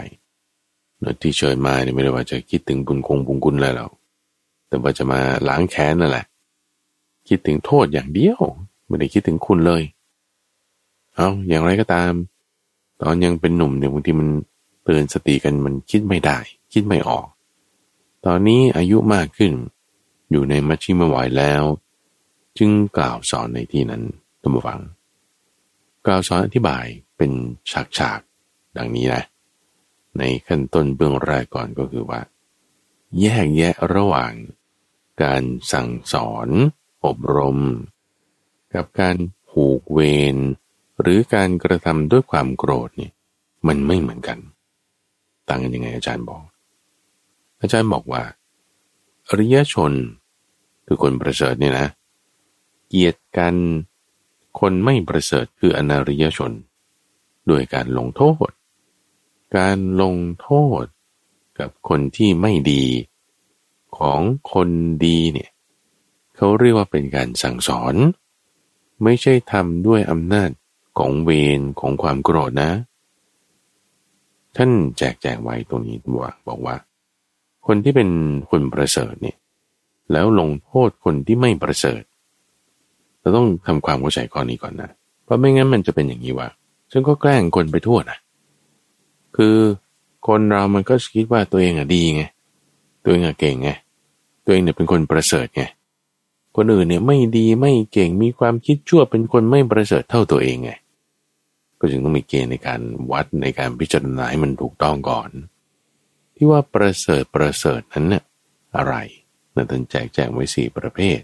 S1: ที่เชิญมาเนี่ยไม่ได้ว่าจะคิดถึงบุญคงบุญคุณอะไรหรอกแต่ว่าจะมาล้างแค้นนั่นแหละ คิดถึงโทษอย่างเดียว ไม่ได้คิดถึงคุณเลย เอาอย่างไรก็ตาม ตอนยังเป็นหนุ่มเนี่ยบางทีมันเตือนสติกันมันคิดไม่ได้ คิดไม่ออก ตอนนี้อายุมากขึ้น อยู่ในมัชชิมวัยแล้ว จึงกล่าวสอนในที่นั้นตัมฟัง กล่าวสอนอธิบายเป็นฉากๆดังนี้นะ ในขั้นต้นเบื้องแรกก่อนก็คือว่า แยกแยะระหว่างการสั่งสอน อบรม กับการผูกเวรหรือการกระทำด้วยความโกรธนี่มันไม่เหมือนกัน ต่างกันยังไงอาจารย์บอก อาจารย์บอกว่าอริยชนคือคนประเสริฐเนี่ยนะ เกียรติกันคนไม่ประเสริฐคืออนาริยชน ด้วยการลงโทษ การลงโทษกับคนที่ไม่ดีของคนดีเนี่ยเขาเรียกว่าเป็นการสั่งสอน ไม่ใช่ทำด้วยอำนาจของเวรของความโกรธนะ ท่านแจกแจงไว้ตรงนี้ว่าบอกว่า คนที่เป็นคนประเสริฐเนี่ยแล้วลงโทษคนที่ไม่ประเสริฐเราต้องทำความเข้าใจข้อนี้ก่อนนะเพราะไม่งั้นมันจะเป็นอย่างนี้ว่าฉันก็แกล้งคนไปทั่วนะ คือคนเรามันก็คิดว่าตัวเองอะดีไง ตัวเองอะเก่งไง ตัวเองเนี่ยเป็นคนประเสริฐไง คนอื่นเนี่ยไม่ดีไม่เก่งมีความคิดชั่วเป็นคนไม่ประเสริฐเท่าตัวเองไง ก็จึงต้องมีเกณฑ์ในการวัดในการพิจารณาให้มันถูกต้องก่อน ที่ว่าประเสริฐประเสริฐนั้นเนี่ยอะไรนั่นท่านแจกแจงไว้สี่ประเภท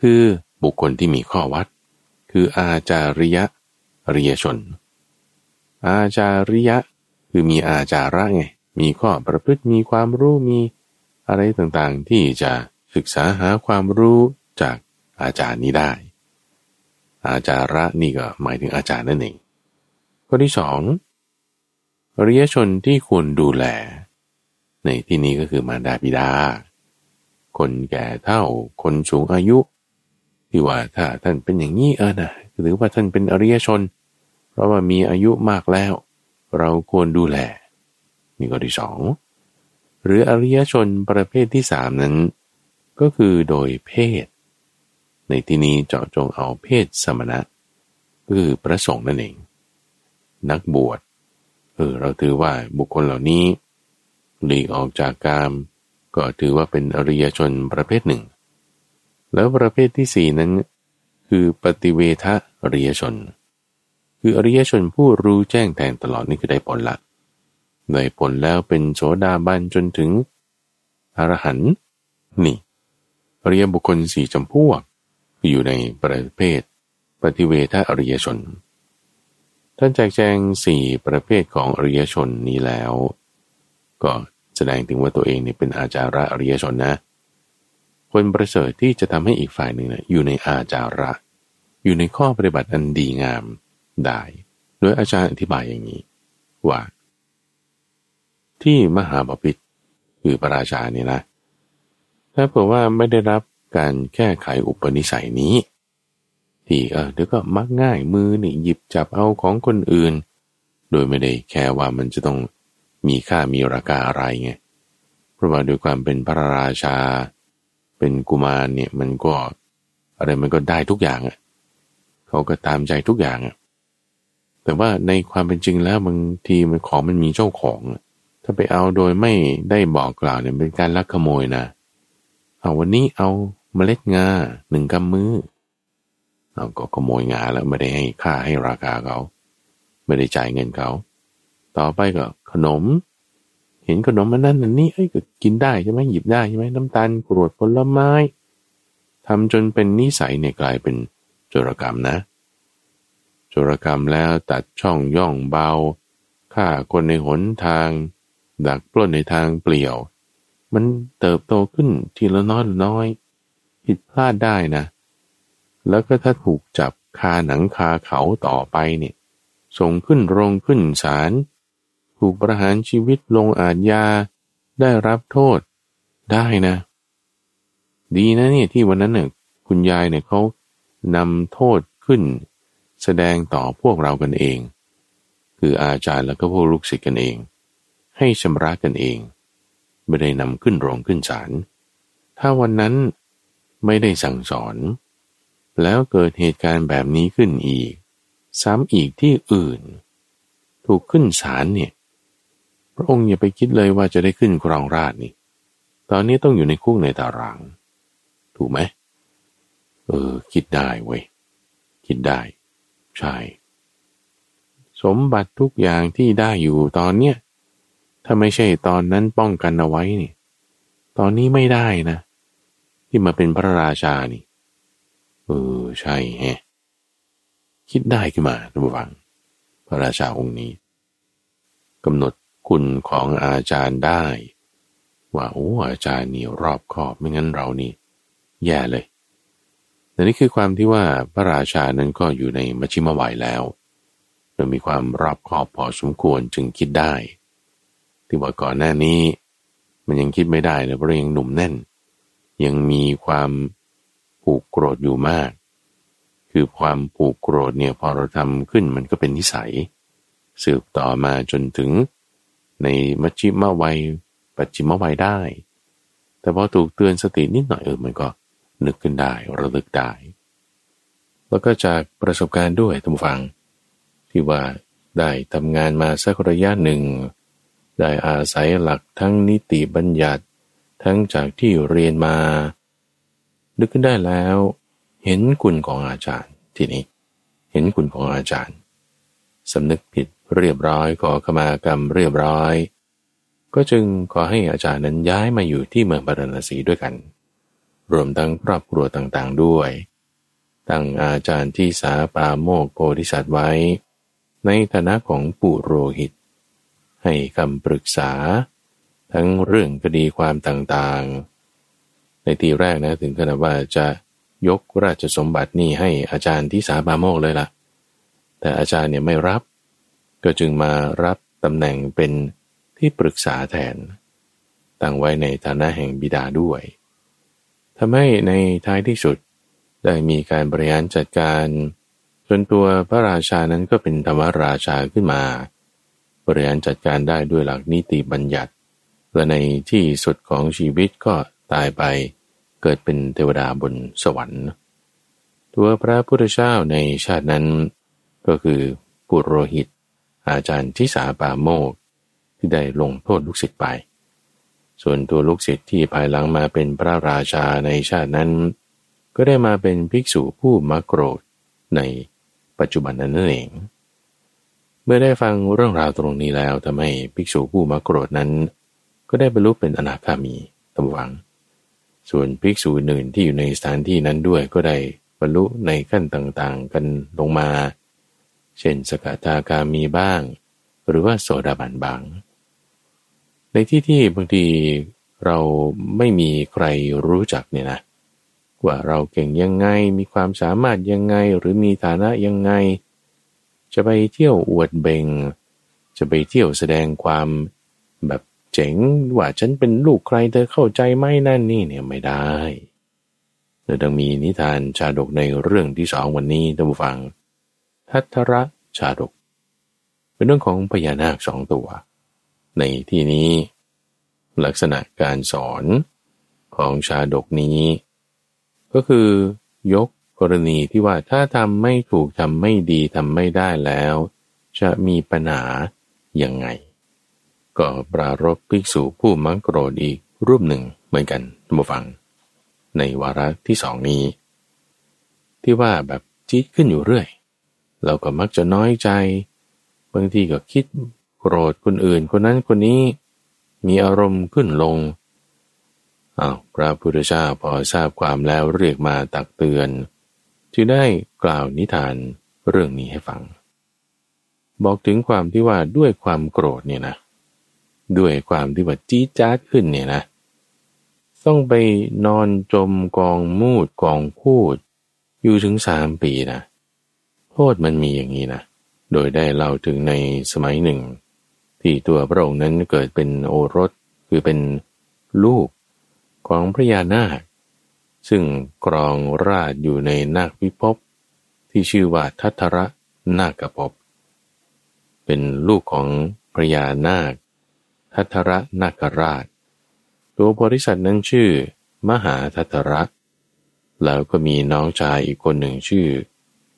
S1: คือบุคคลที่มีข้อวัด คืออาจาริยะริยชน อาจาริยะ คือมีอาจาระไง มีข้อประพฤติมีความรู้มีอะไรต่างๆ ที่จะศึกษาหาความรู้จากอาจารย์นี้ได้ อาจาระนี่ก็หมายถึงอาจารย์นั่นเองข้อที่สองอริยชนที่ควรดูแล ในที่นี้ก็คือมารดาบิดา คนแก่เท่าคนสูงอายุ ที่ว่าถ้าท่านเป็นอย่างนี้เออนะหรือว่าท่านเป็นอริยชน เพราะว่ามีอายุมากแล้ว เราควรดูแล นี่ก็ที่สองหรืออริยชนประเภทที่สามนั้น ก็คือโดยเพศ ในที่นี้เจาะจงเอาเพศสมณะคือพระสงฆ์นั่นเอง นักบวชเออเราถือว่าบุคคลเหล่านี้ หลีกออกจากกาม ก็ถือว่าเป็นอริยชนประเภทหนึ่ง แล้วประเภทที่สี่นั้น คือปฏิเวทะอริยชน คืออริยชนผู้รู้แจ้งแทงตลอดนี่คือได้ผลละได้ผลแล้วเป็นโสดาบันจนถึงอรหันต์นี่อริยบุคคลสี่จำพวก อยู่ในประเภท ปฏิเวทอริยชน ท่านแจกแจงสี่ประเภทของอริยชนนี้แล้ว ก็แสดงถึงว่าตัวเองนี่เป็นอาจาระอริยชนนะ คนประเสริฐที่จะทำให้อีกฝ่ายหนึ่งนะอยู่ในอาจาระ อยู่ในข้อปฏิบัติอันดีงาม ได้ โดยอาจารย์อธิบายอย่างนี้ ว่า ที่มหาบพิตรคือพระราชาเนี่ยนะ ถ้าเผื่อว่าไม่ได้รับการแก้ไขอุปนิสัยนี้ ที่เออเดี๋ยวก็มักง่ายมือนี่หยิบจับเอาของคนอื่น โดยไม่ได้แค่ว่ามันจะต้องมีค่ามีราคาอะไรไงเพราะว่าด้วยความเป็นพระราชา เป็นกุมารเนี่ยมันก็อะไรมันก็ได้ทุกอย่างอะเขาก็ตามใจทุกอย่างอะ แต่ว่าในความเป็นจริงแล้วบางทีมันของมันมีเจ้าของ ถ้าไปเอาโดยไม่ได้บอกกล่าวเนี่ยเป็นการลักขโมยนะ เอาวันนี้เอาเมล็ดงาหนึ่งกำมือเอาก็ขโมยงาแล้วไม่ได้ให้ค่าให้ราคาเขา ไม่ได้จ่ายเงินเขา ต่อไปก็ขนม เห็นขนมมันนั่นนี่เอ้ยก็กินได้ใช่ไหมหยิบได้ใช่ไหมน้ำตาลกรวดผลไม้ทำจนเป็นนิสัยเนี่ยกลายเป็นโจรกรรมนะ จรกรรมแล้วตัดช่องย่องเบาฆ่าคนในหนทาง ดักปล้นในทางเปลี่ยว มันเติบโตขึ้นทีละน้อยน้อย ผิดพลาดได้นะ แล้วก็ถ้าถูกจับคาหนังคาเขาต่อไปเนี่ย ส่งขึ้นโรงขึ้นศาลถูกประหารชีวิตลงอาญยาได้รับโทษได้นะ ดีนะเนี่ยที่วันนั้นเนี่ยคุณยายเนี่ยเขานำโทษขึ้น แสดงต่อพวกเรากันเอง คืออาจารย์แล้วก็พวกลูกศิษย์กันเอง ให้ชำระกันเอง ไม่ได้นำขึ้นโรงขึ้นศาลถ้าวันนั้นไม่ได้สั่งสอน แล้วเกิดเหตุการณ์แบบนี้ขึ้นอีก ซ้ำอีกที่อื่น ถูกขึ้นศาลเนี่ย พระองค์อย่าไปคิดเลยว่าจะได้ขึ้นครองราชนี่ ตอนนี้ต้องอยู่ในคุกในตาราง ถูกไหมเออ คิดได้เว้ย คิดได้ ใช่สมบัติทุกอย่างที่ได้อยู่ตอนเนี้ยถ้าไม่ใช่ตอนนั้นป้องกันเอาไว้นี่ ตอนนี้ไม่ได้นะ ที่มาเป็นพระราชานี่เออใช่แฮะคิดได้ขึ้นมาทุกฝัง พระราชาองค์นี้กำหนดคุณของอาจารย์ได้ ว่าโอ้อาจารย์นี่รอบคอบไม่งั้นเรานี่ แย่เลย แต่นี่คือความที่ว่าพระราชานั้นก็อยู่ในมัชชิมวัยแล้วโดยมีความรอบคอบพอสมควรจึงคิดได้ ที่ว่าก่อนหน้านี้ มันยังคิดไม่ได้เลยเพราะยังหนุ่มแน่น ยังมีความผูกโกรธอยู่มาก คือความผูกโกรธเนี่ยพอเราทำขึ้นมันก็เป็นนิสัย สืบต่อมาจนถึงในมัชชิมวัยปัจฉิมวัยได้ แต่พอถูกเตือนสตินิดหน่อยเออมันก็ นึกขึ้นได้ระลึกได้ แล้วก็จากประสบการณ์ด้วยท่านฟัง ที่ว่าได้ทำงานมาสักระยะหนึ่ง ได้อาศัยหลักทั้งนิติบัญญัติ ทั้งจากที่เรียนมา นึกขึ้นได้แล้ว เห็นคุณของอาจารย์ทีนี้ เห็นคุณของอาจารย์สำนึกผิดเรียบร้อยขอขมากรรมเรียบร้อย ก็จึงขอให้อาจารย์นั้นย้ายมาอยู่ที่เมืองบารณสีด้วยกัน รวมทั้งครอบครัวต่างๆด้วย ตั้งอาจารย์ที่สาปาโมกโพธิสัตว์ไว้ ในฐานะของปุโรหิต ให้คำปรึกษา ทั้งเรื่องคดีความต่างๆ ในทีแรกนะถึงขนาดว่าจะยกราชสมบัตินี่ให้อาจารย์ที่สาปาโมกเลยละ่ะ แต่อาจารย์เนี่ยไม่รับ ก็จึงมารับตำแหน่งเป็นที่ปรึกษาแทน ตั้งไว้ในฐานะแห่งบิดาด้วย ทำให้ในท้ายที่สุดได้มีการบริหารจัดการจนตัวพระราชานั้นก็เป็นธรรมราชาขึ้นมา บริหารจัดการได้ด้วยหลักนิติบัญญัติ และในที่สุดของชีวิตก็ตายไปเกิดเป็นเทวดาบนสวรรค์ ตัวพระพุทธเจ้าในชาตินั้น ก็คือปุโรหิต อาจารย์ทิสาปาโมกที่ได้ลงโทษลูกศิษย์ไป ส่วนตัวลูกศิษย์ที่ภายหลังมาเป็นพระราชาในชาตินั้น ก็ได้มาเป็นภิกษุผู้มักโกรธในปัจจุบันนั้นเอง เมื่อได้ฟังเรื่องราวตรงนี้แล้วทำให้ภิกษุผู้มักโกรธนั้น ก็ได้บรรลุเป็นอนาคามีตำวัง ส่วนภิกษุอื่นที่อยู่ในสถานที่นั้นด้วยก็ได้บรรลุในขั้นต่างๆ กันลงมา เช่นสกทาคามีบ้าง หรือว่าโสดาบันบาง ในที่ที่บางทีเราไม่มีใครรู้จักเนี่ยนะว่าเราเก่งยังไง มีความสามารถยังไง หรือมีฐานะยังไง จะไปเที่ยวอวดเบง จะไปเที่ยวแสดงความแบบเจ๋งว่าฉันเป็นลูกใครเธอเข้าใจไหมนั่นนี่เนี่ยไม่ได้เราต้องมีนิทานชาดกในเรื่องที่สองวันนี้ท่านผู้ฟังทัทระชาดก เป็นเรื่องของพญานาคสองตัว ในที่นี้ ลักษณะการสอนของชาดกนี้ ก็คือยกกรณีที่ว่าถ้าทำไม่ถูกทำไม่ดีทำไม่ได้แล้ว จะมีปัญหายังไง ก็ปรารบภิกษุผู้มังโกรธอีกรูปหนึ่งเหมือนกันท่านผู้ฟัง ในวาระที่สองนี้ ที่ว่าแบบจี๊ดขึ้นอยู่เรื่อย เราก็มักจะน้อยใจ บางทีก็คิด โกรธคนอื่นคนนั้นคนนี้มีอารมณ์ขึ้นลงอา้าวพระพุทธเจ้าพอทราบความแล้วเรียกมาตักเตือน จึงได้กล่าวนิทานเรื่องนี้ให้ฟัง บอกถึงความที่ว่าด้วยความโกรธเนี่ยนะ ด้วยความที่ว่าจี้จ๊าดขึ้นเนี่ยนะ ต้องไปนอนจมกองมูดกองพูด อยู่ถึงสามปีนะโทษมันมีอย่างนี้นะ โดยได้เล่าถึงในสมัยหนึ่ง ที่ตัวพระองค์นั้นเกิดเป็นโอรสคือเป็นลูกของพระยานาค ซึ่งกรองราชอยู่ในนาควิภพที่ชื่อว่าทัทระนาคภพเป็นลูกของพระยานาค ทัทระนาคราช ตัวบริษัทนั้นชื่อ มหาทัทระ แล้วก็มีน้องชายอีกคนหนึ่งชื่อ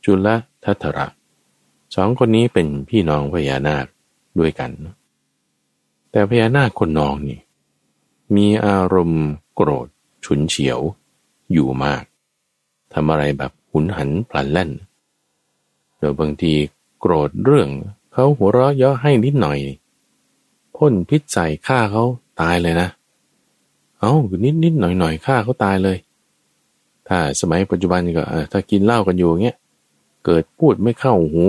S1: จุลทัทระ สองคนนี้เป็นพี่น้องพญานาคด้วยกัน แต่พญานาคคนนองนี่ มีอารมณ์โกรธ ฉุนเฉียว อยู่มากทำอะไรแบบหุนหันพลันแล่นโดยบางทีโกรธเรื่องเขาหัวเราะเยาะให้นิดหน่อย พ่นพิษใส่ฆ่าเขาตายเลยนะ เอานิดนิดหน่อยหน่อยฆ่าเขาตายเลย ถ้าสมัยปัจจุบันก็ถ้ากินเหล้ากันอยู่เงี้ยเกิดพูดไม่เข้าหู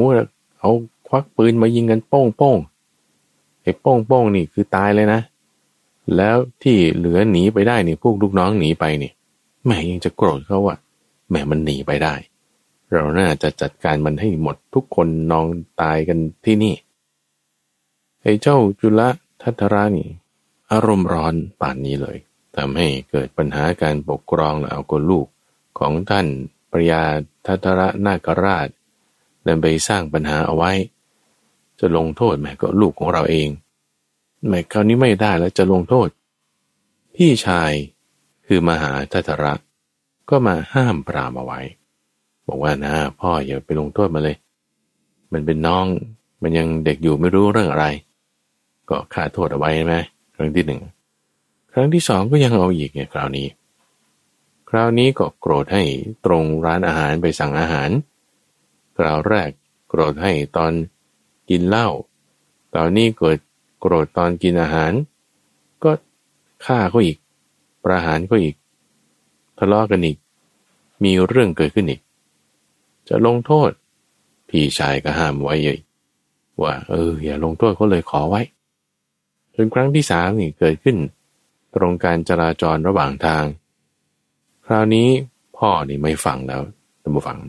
S1: เอาควักปืนมายิงกันโป้งโป้ง ออ้โป้งโป้งนี่คือตายเลยนะ แล้วที่เหลือหนีไปได้นี่พวกลูกน้องหนีไปนี่แม่ยังจะโกรธเขาว่าแม่มันหนีไปได้ เราน่าจะจัดการมันให้หมดทุกคนนองตายกันที่นี่ไอ้เจ้าจุลทัตรานี่ อารมณ์ร้อนป่านนี้เลยทำให้เกิดปัญหาการปกครองและเอากลูกของท่านปริยาทัตระนาคราชเดินไปสร้างปัญหาเอาไว้ จะลงโทษแม่ก็ลูกของเราเองแม่คราวนี้ไม่ได้แล้วจะลงโทษ พี่ชายคือมหาทัตระก็มาห้ามปรามเอาไว้ บอกว่านะพ่ออย่าไปลงโทษมาเลย มันเป็นน้องมันยังเด็กอยู่ไม่รู้เรื่องอะไร ก็ขาโทษเอาไว้ไหมครั้งที่หนึ่งครั้งที่สองก็ยังเอาอีกไงคราวนี้ คราวนี้ก็โกรธให้ตรงร้านอาหารไปสั่งอาหาร คราวแรกโกรธให้ตอน กินเหล้าตอนนี้เกิดโกรธตอนกินอาหาร ก็ฆ่าก็อีก ประหารก็อีก ทะเลาะกันอีก มีเรื่องเกิดขึ้นอีก จะลงโทษ พี่ชายก็ห้ามไว้เลยว่า เออ อย่าลงโทษเขาเลยขอไว้ จนครั้งที่สามนี่เกิดขึ้น ตรงการจราจรระหว่างทาง คราวนี้พ่อนี่ไม่ฟังแล้วตัมบฟัง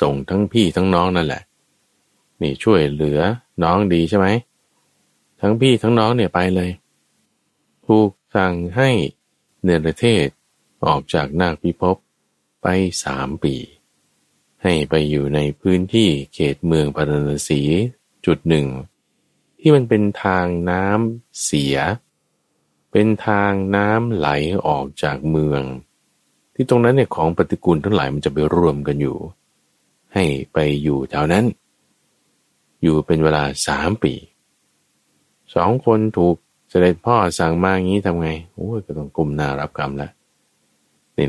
S1: ส่งทั้งพี่ทั้งน้องนั่นแหละ นี่ช่วยเหลือน้องดีใช่ไหม ทั้งพี่ทั้งน้องเนี่ยไปเลย ถูกสั่งให้เนรเทศออกจากนาคพิภพไปสามปี ให้ไปอยู่ในพื้นที่เขตเมืองปารณสีจุดหนึ่ง ที่มันเป็นทางน้ำเสีย เป็นทางน้ำไหลออกจากเมือง ที่ตรงนั้นเนี่ยของปฏิกูลทั้งหลายมันจะไปรวมกันอยู่ ให้ไปอยู่แถวนั้น อยู่เป็นเวลาสามปีสองคนถูกเสด็จพ่อสั่งมาอย่างนี้ทำไงโอ้ยก็ต้องกุมนารับกรรมแล้ว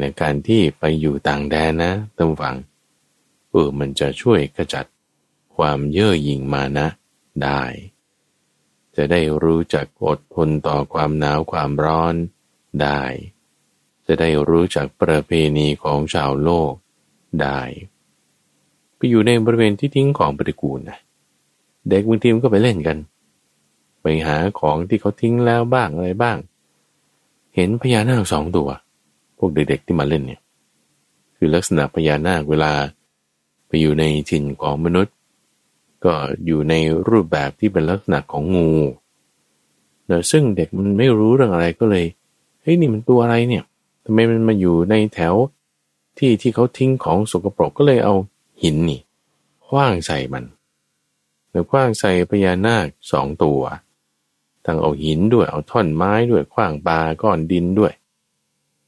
S1: ในการที่ไปอยู่ต่างแดนนะตั้งฟังเออมันจะช่วยขจัดความเย่อหยิ่งมานะได้ จะได้รู้จักอดทนต่อความหนาวความร้อนได้ จะได้รู้จักประเพณีของชาวโลกได้ ไปอยู่ในบริเวณที่ทิ้งของปฏิกูลนะ เด็กบางทีมันก็ไปเล่นกัน ไปหาของที่เขาทิ้งแล้วบ้างอะไรบ้าง เห็นพญานาคสองตัว พวกเด็กๆที่มาเล่นเนี่ย คือลักษณะพญานาคเวลาไปอยู่ในถิ่นของมนุษย์ ก็อยู่ในรูปแบบที่เป็นลักษณะของงูเนะซึ่งเด็กมันไม่รู้เรื่องอะไรก็เลยเฮ้ยนี่มันตัวอะไรเนี่ยทำไมมันมาอยู่ในแถวที่ที่เขาทิ้งของสกปรกก็เลยเอาหินนี่คว้างใส่มัน แล้วคว้างใส่พญานาคสองตัวทั้งเอาหินด้วยเอาท่อนไม้ด้วยขว้างปลาก้อนดินด้วย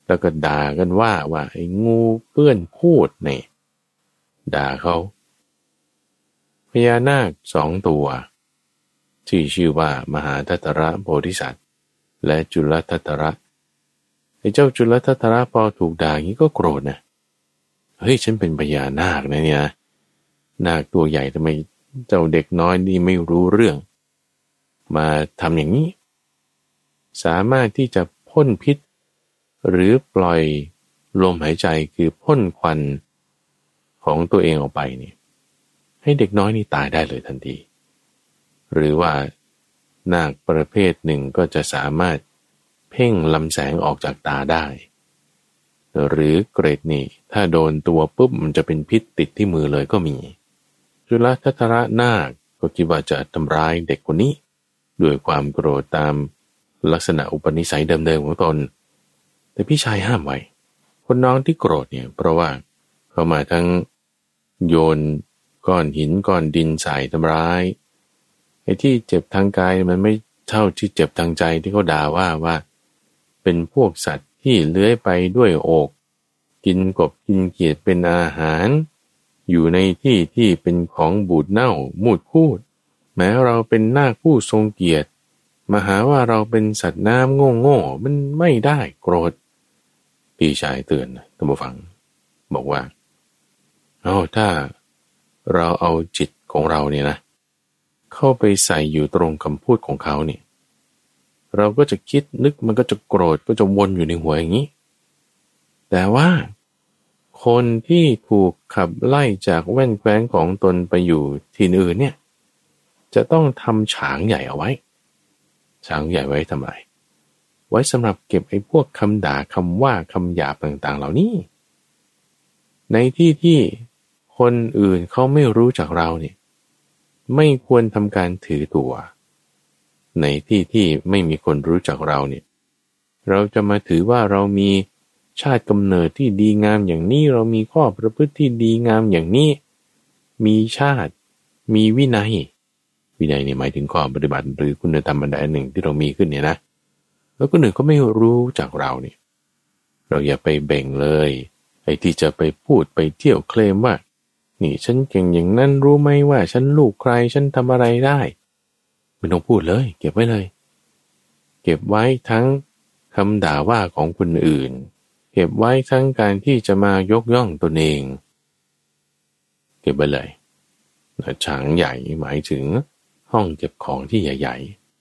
S1: แล้วก็ด่ากันว่าว่าไอ้งูเปื้อนพูดเนี่ยด่าเขาพญานาคสองตัว ที่ชื่อว่ามหาทัตระโพธิสัตว์ และจุลทัตระไอ้เจ้าจุลทัตระพอถูกด่าอย่างนี้ก็โกรธนะเฮ้ยฉันเป็นพญานาคนะเนี่ยนาคตัวใหญ่ทำไม เจ้าเด็กน้อยนี่ไม่รู้เรื่อง มาทำอย่างนี้ สามารถที่จะพ่นพิษ หรือปล่อยลมหายใจคือพ่นควันของตัวเองออกไปนี่ให้เด็กน้อยนี่ตายได้เลยทันที หรือว่านาคประเภทหนึ่งก็จะสามารถเพ่งลำแสงออกจากตาได้ หรือเกรดนี่ ถ้าโดนตัวปุ๊บมันจะเป็นพิษติดที่มือเลยก็มี จุลทัตระนาคก็คิดว่าจะทำร้ายเด็กคนนี้ ด้วยความโกรธตามลักษณะอุปนิสัยเดิมๆของตน แต่พี่ชายห้ามไว้ คนน้องที่โกรธเนี่ยเพราะว่าเขามาทั้งโยนก้อนหินก้อนดินใส่ทำร้ายไอ้ที่เจ็บทางกายมันไม่เท่าที่เจ็บทางใจที่เขาด่าว่าว่า เป็นพวกสัตว์ที่เลื้อยไปด้วยอก กินกบกินเกียดเป็นอาหาร อยู่ในที่ที่เป็นของบูดเน่ามูดพูด แม้เราเป็นนาคผู้ทรงเกียรติมาหาว่าเราเป็นสัตว์น้ำโง่โง่มันไม่ได้โกรธพี่ชายเตือนท่านผู้ฟัง บอกว่าเอาถ้าเราเอาจิตของเราเนี่ยนะ เข้าไปใส่อยู่ตรงคำพูดของเขาเนี่ย เราก็จะคิดนึกมันก็จะโกรธก็จะวนอยู่ในหัวอย่างนี้ แต่ว่า คนที่ถูกขับไล่จากแว่นแคว้นของตนไปอยู่ที่อื่นเนี่ย จะต้องทำฉางใหญ่เอาไว้ ฉางใหญ่ไว้ทำไม ไว้สำหรับเก็บไอ้พวกคำด่าคำว่าคำหยาบต่างๆ เหล่านี้ ในที่ที่คนอื่นเขาไม่รู้จักเราเนี่ย ไม่ควรทำการถือตัว ในที่ที่ไม่มีคนรู้จักเราเนี่ย เราจะมาถือว่าเรามี ชาติกำเนิดที่ดีงามอย่างนี้เรามีข้อประพฤติที่ดีงามอย่างนี้ มีชาติ มีวินัย วินัยเนี่ยหมายถึงข้อปฏิบัติ หรือคุณธรรมอันใดหนึ่งที่เรามีขึ้นเนี่ยนะ แล้วคนอื่นก็ไม่รู้จากเราเนี่ยเราอย่าไปเบ่งเลย ไอ้ที่จะไปพูดไปเที่ยวเคลมว่า นี่ฉันเก่งอย่างนั้นรู้ไหมว่า ฉันลูกใครฉันทำอะไรได้ไม่ต้องพูดเลย เก็บไว้เลย เก็บไว้ทั้งคำด่าว่าของคนอื่น เก็บไว้ทั้งการที่จะมายกย่องตนเอง เก็บไปเลยฉางใหญ่หมายถึงห้องเก็บของที่ใหญ่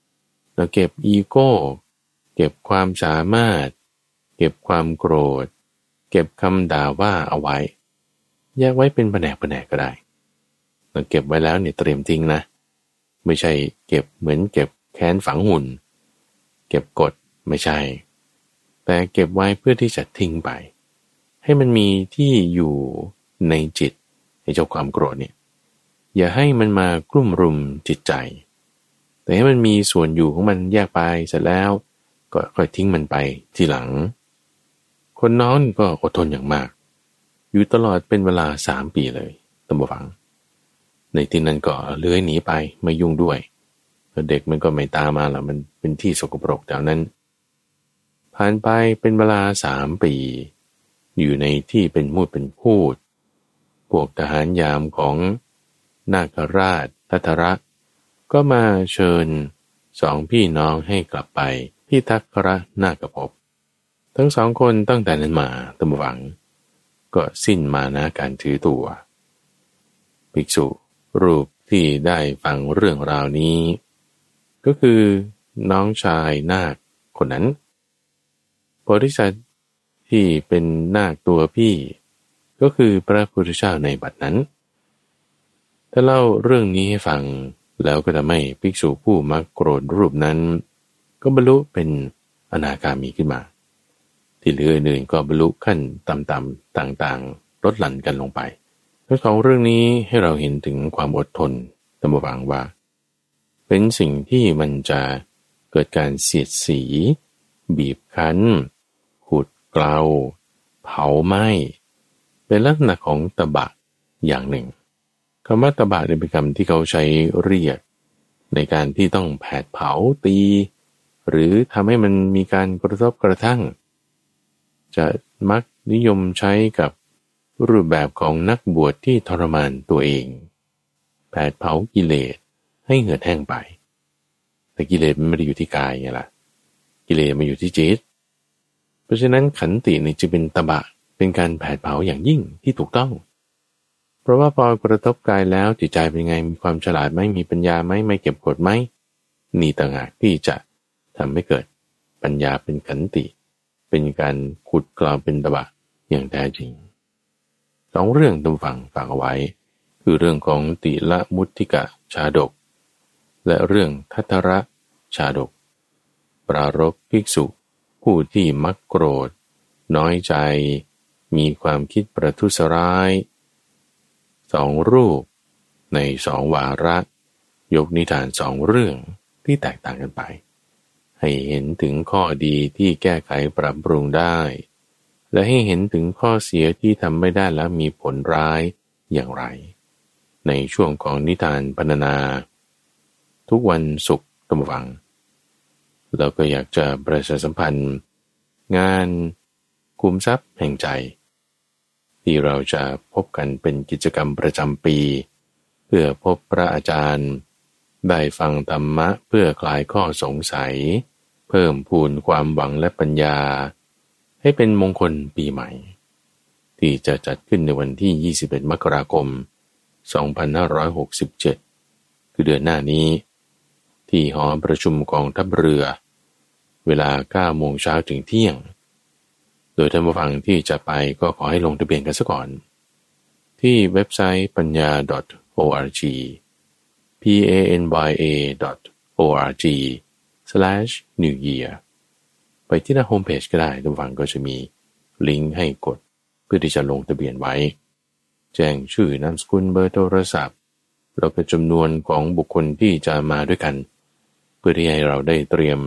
S1: ๆแล้วเก็บอีโก้ เก็บความสามารถ เก็บความโกรธ เก็บคำด่าว่าเอาไว้ แยกไว้เป็นแผนกแผนกก็ได้เราเก็บไว้แล้วเนี่ยเตรียมทิ้งนะ ไม่ใช่เก็บเหมือนเก็บแค้นฝังหุ่น เก็บกดไม่ใช่ แต่เก็บไว้เพื่อที่จะทิ้งไป ให้มันมีที่อยู่ในจิตในเจ้าความโกรธเนี่ย อย่าให้มันมากลุ่มรุมจิตใจ แต่ให้มันมีส่วนอยู่ของมันแยกไปเสร็จแล้ว ก็ค่อยทิ้งมันไปทีหลัง คนน้องก็อดทนอย่างมาก อยู่ตลอดเป็นเวลาสามปีเลยตำบฟัง ในที่นั้นก็เลื้อยหนีไปไม่ยุ่งด้วยเด็กมันก็ไม่ตามมาแล้วมันเป็นที่สกปรกแถวนั้น ผ่านไปเป็นเวลาสามปี อยู่ในที่เป็นมูดเป็นพูด พวกทหารยามของนาคราชทัตระ ก็มาเชิญสองพี่น้องให้กลับไปที่ทักระนาคภพทั้งสองคนตั้งแต่นั้นมาตมหวัง ก็สิ้นมานะการถือตัว ภิกษุรูปที่ได้ฟังเรื่องราวนี้ ก็คือน้องชายนาคคนนั้น โพธิสัตว์ที่เป็นนาคตัวพี่ ก็คือพระพุทธเจ้าในบัดนั้น ถ้าเล่าเรื่องนี้ให้ฟังแล้วก็จะไม่ภิกษุผู้มักโกรธรูปนั้น ก็บรรลุเป็นอนาคามีขึ้นมา ที่เหลืออื่นก็บรรลุขั้นต่ำๆต่างๆลดหลั่นกันลงไปทั้งสองเรื่องนี้ให้เราเห็นถึงความอดทนตามบังว่า เป็นสิ่งที่มันจะเกิดการเสียดสี บีบคั้น เกลาเผาไหม้เป็นลักษณะของตบะอย่างหนึ่งคำว่าตบะเป็นคำที่เขาใช้เรียก ในการที่ต้องแผดเผาตี หรือทำให้มันมีการกระทบกระทั่ง จะมักนิยมใช้กับรูปแบบของนักบวชที่ทรมานตัวเอง แผดเผากิเลสให้เหือดแห้งไป แต่กิเลสมันไม่ได้อยู่ที่กายไงล่ะ กิเลสมันอยู่ที่จิต เพราะฉะนั้นขันตินี่จะเป็นตบะเป็นการแผดเผาอย่างยิ่งที่ถูกต้อง เพราะว่าพอกระทบกายแล้วจิตใจเป็นไงมีความฉลาดไหมมีปัญญาไหมไม่เก็บกดไหมนี่ต่างหากที่จะทำให้เกิดปัญญาเป็นขันติ เป็นการขุดกล่าวเป็นตบะอย่างแท้จริงสองเรื่องตำฝังฝากเอาไว้ คือเรื่องของติละมุติกะชาดก และเรื่องทัตระชาดก ปรารบภิกษุ ผู้ที่มักโกรธ น้อยใจ มีความคิดประทุษร้ายสองรูป ในสองวาระ ยกนิทานสองเรื่องที่แตกต่างกันไป ให้เห็นถึงข้อดีที่แก้ไขปรับปรุงได้ และให้เห็นถึงข้อเสียที่ทำไม่ได้แล้วมีผลร้ายอย่างไร ในช่วงของนิทานพรรณนา ทุกวันศุกร์ตมวัง เราก็อยากจะประชาสัมพันธ์ งานคุมทรัพย์แห่งใจ ที่เราจะพบกันเป็นกิจกรรมประจำปี เพื่อพบพระอาจารย์ ได้ฟังธรรมะเพื่อคลายข้อสงสัย เพิ่มพูนความหวังและปัญญา ให้เป็นมงคลปีใหม่ ที่จะจัดขึ้นในวันที่ 21 มกราคม 2567 คือเดือนหน้านี้ ที่หอประชุมกองทัพเรือ เวลา9โมงเช้าถึงเที่ยง โดยท่านผู้ฟังที่จะไปก็ขอให้ลงทะเบียนกันซะก่อน ที่เว็บไซต์ปัญญา .org p a n y a o r g slash new year ไปที่หน้าโฮมเพจก็ได้ทุกฝังก็จะมีลิงก์ให้กดเพื่อที่จะลงทะเบียนไว้ แจ้งชื่อนามสกุลเบอร์โทรศัพท์แล้วก็จำนวนของบุคคลที่จะมาด้วยกัน พื่อที่ให้เราได้เตรียม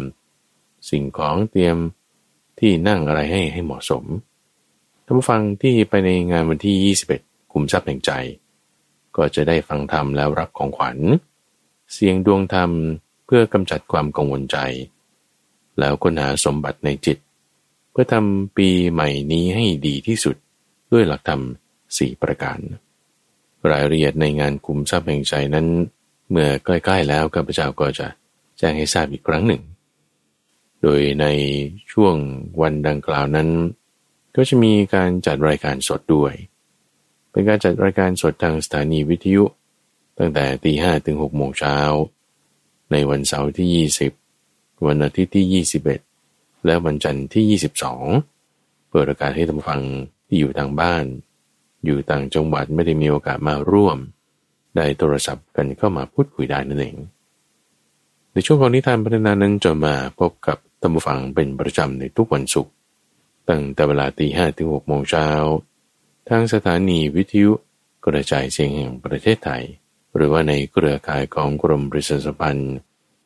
S1: สิ่งของเตรียมที่นั่งอะไรให้ให้เหมาะสมท่านผู้ฟังที่ไปในงานวันที่ 21คุมทรัพย์แห่งใจ ก็จะได้ฟังธรรมแล้วรับของขวัญ เสียงดวงธรรมเพื่อกำจัดความกังวลใจ แล้วค้นหาสมบัติในจิต เพื่อทำปีใหม่นี้ให้ดีที่สุดด้วยหลักธรรมสี่ประการ รายละเอียดในงานคุมทรัพย์แห่งใจนั้น เมื่อใกล้ๆแล้วข้าพเจ้าก็จะ แจ้งให้ทราบอีกครั้งหนึ่ง โดยในช่วงวันดังกล่าวนั้น ก็จะมีการจัดรายการสดด้วย เป็นการจัดรายการสดทางสถานีวิทยุ ตั้งแต่ตีห้ถึงหกโมงเช้า ในวันเสาร์ที่ 20 วันอาทิตย์ที่ 21 และวันจันทร์ที่ 22 เปิดโอกาสให้ท่านฟังที่อยู่ทางบ้าน อยู่ต่างจังหวัดไม่ได้มีโอกาสมาร่วม ได้โทรศัพท์กันเข้ามาพูดคุยได้นั่นเอง ในช่วงของนิทานพัฒนานั้นจะมาพบกับท่านฟังเป็นประจำในทุกวันศุกร์ตั้งแต่เวลาตีห้ถึงหกโมงเช้าทางสถานีวิทยุกระจายเสียงแห่งประเทศไทย หรือว่าในเครือข่ายของกรมบริษัทสัมพันธ์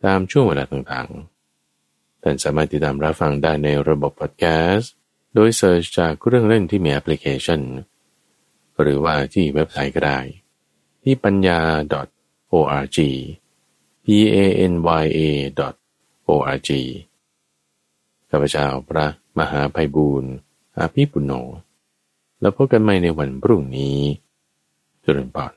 S1: ตามช่วงเวลาต่างๆ ท่านสามารถติดตามรับฟังได้ในระบบพอดแคสต์ โดยเสิร์ชจากเครื่องเล่นที่มีแอปพลิเคชัน หรือว่าที่เว็บไซต์ก็ได้ ที่ปัญญา .org p a n y a .org ข้าพเจ้าพระมหาภัยบูรณ์อาภีปุณโญแล้วพบกันใหม่ในวันพรุ่งนี้จุลปอน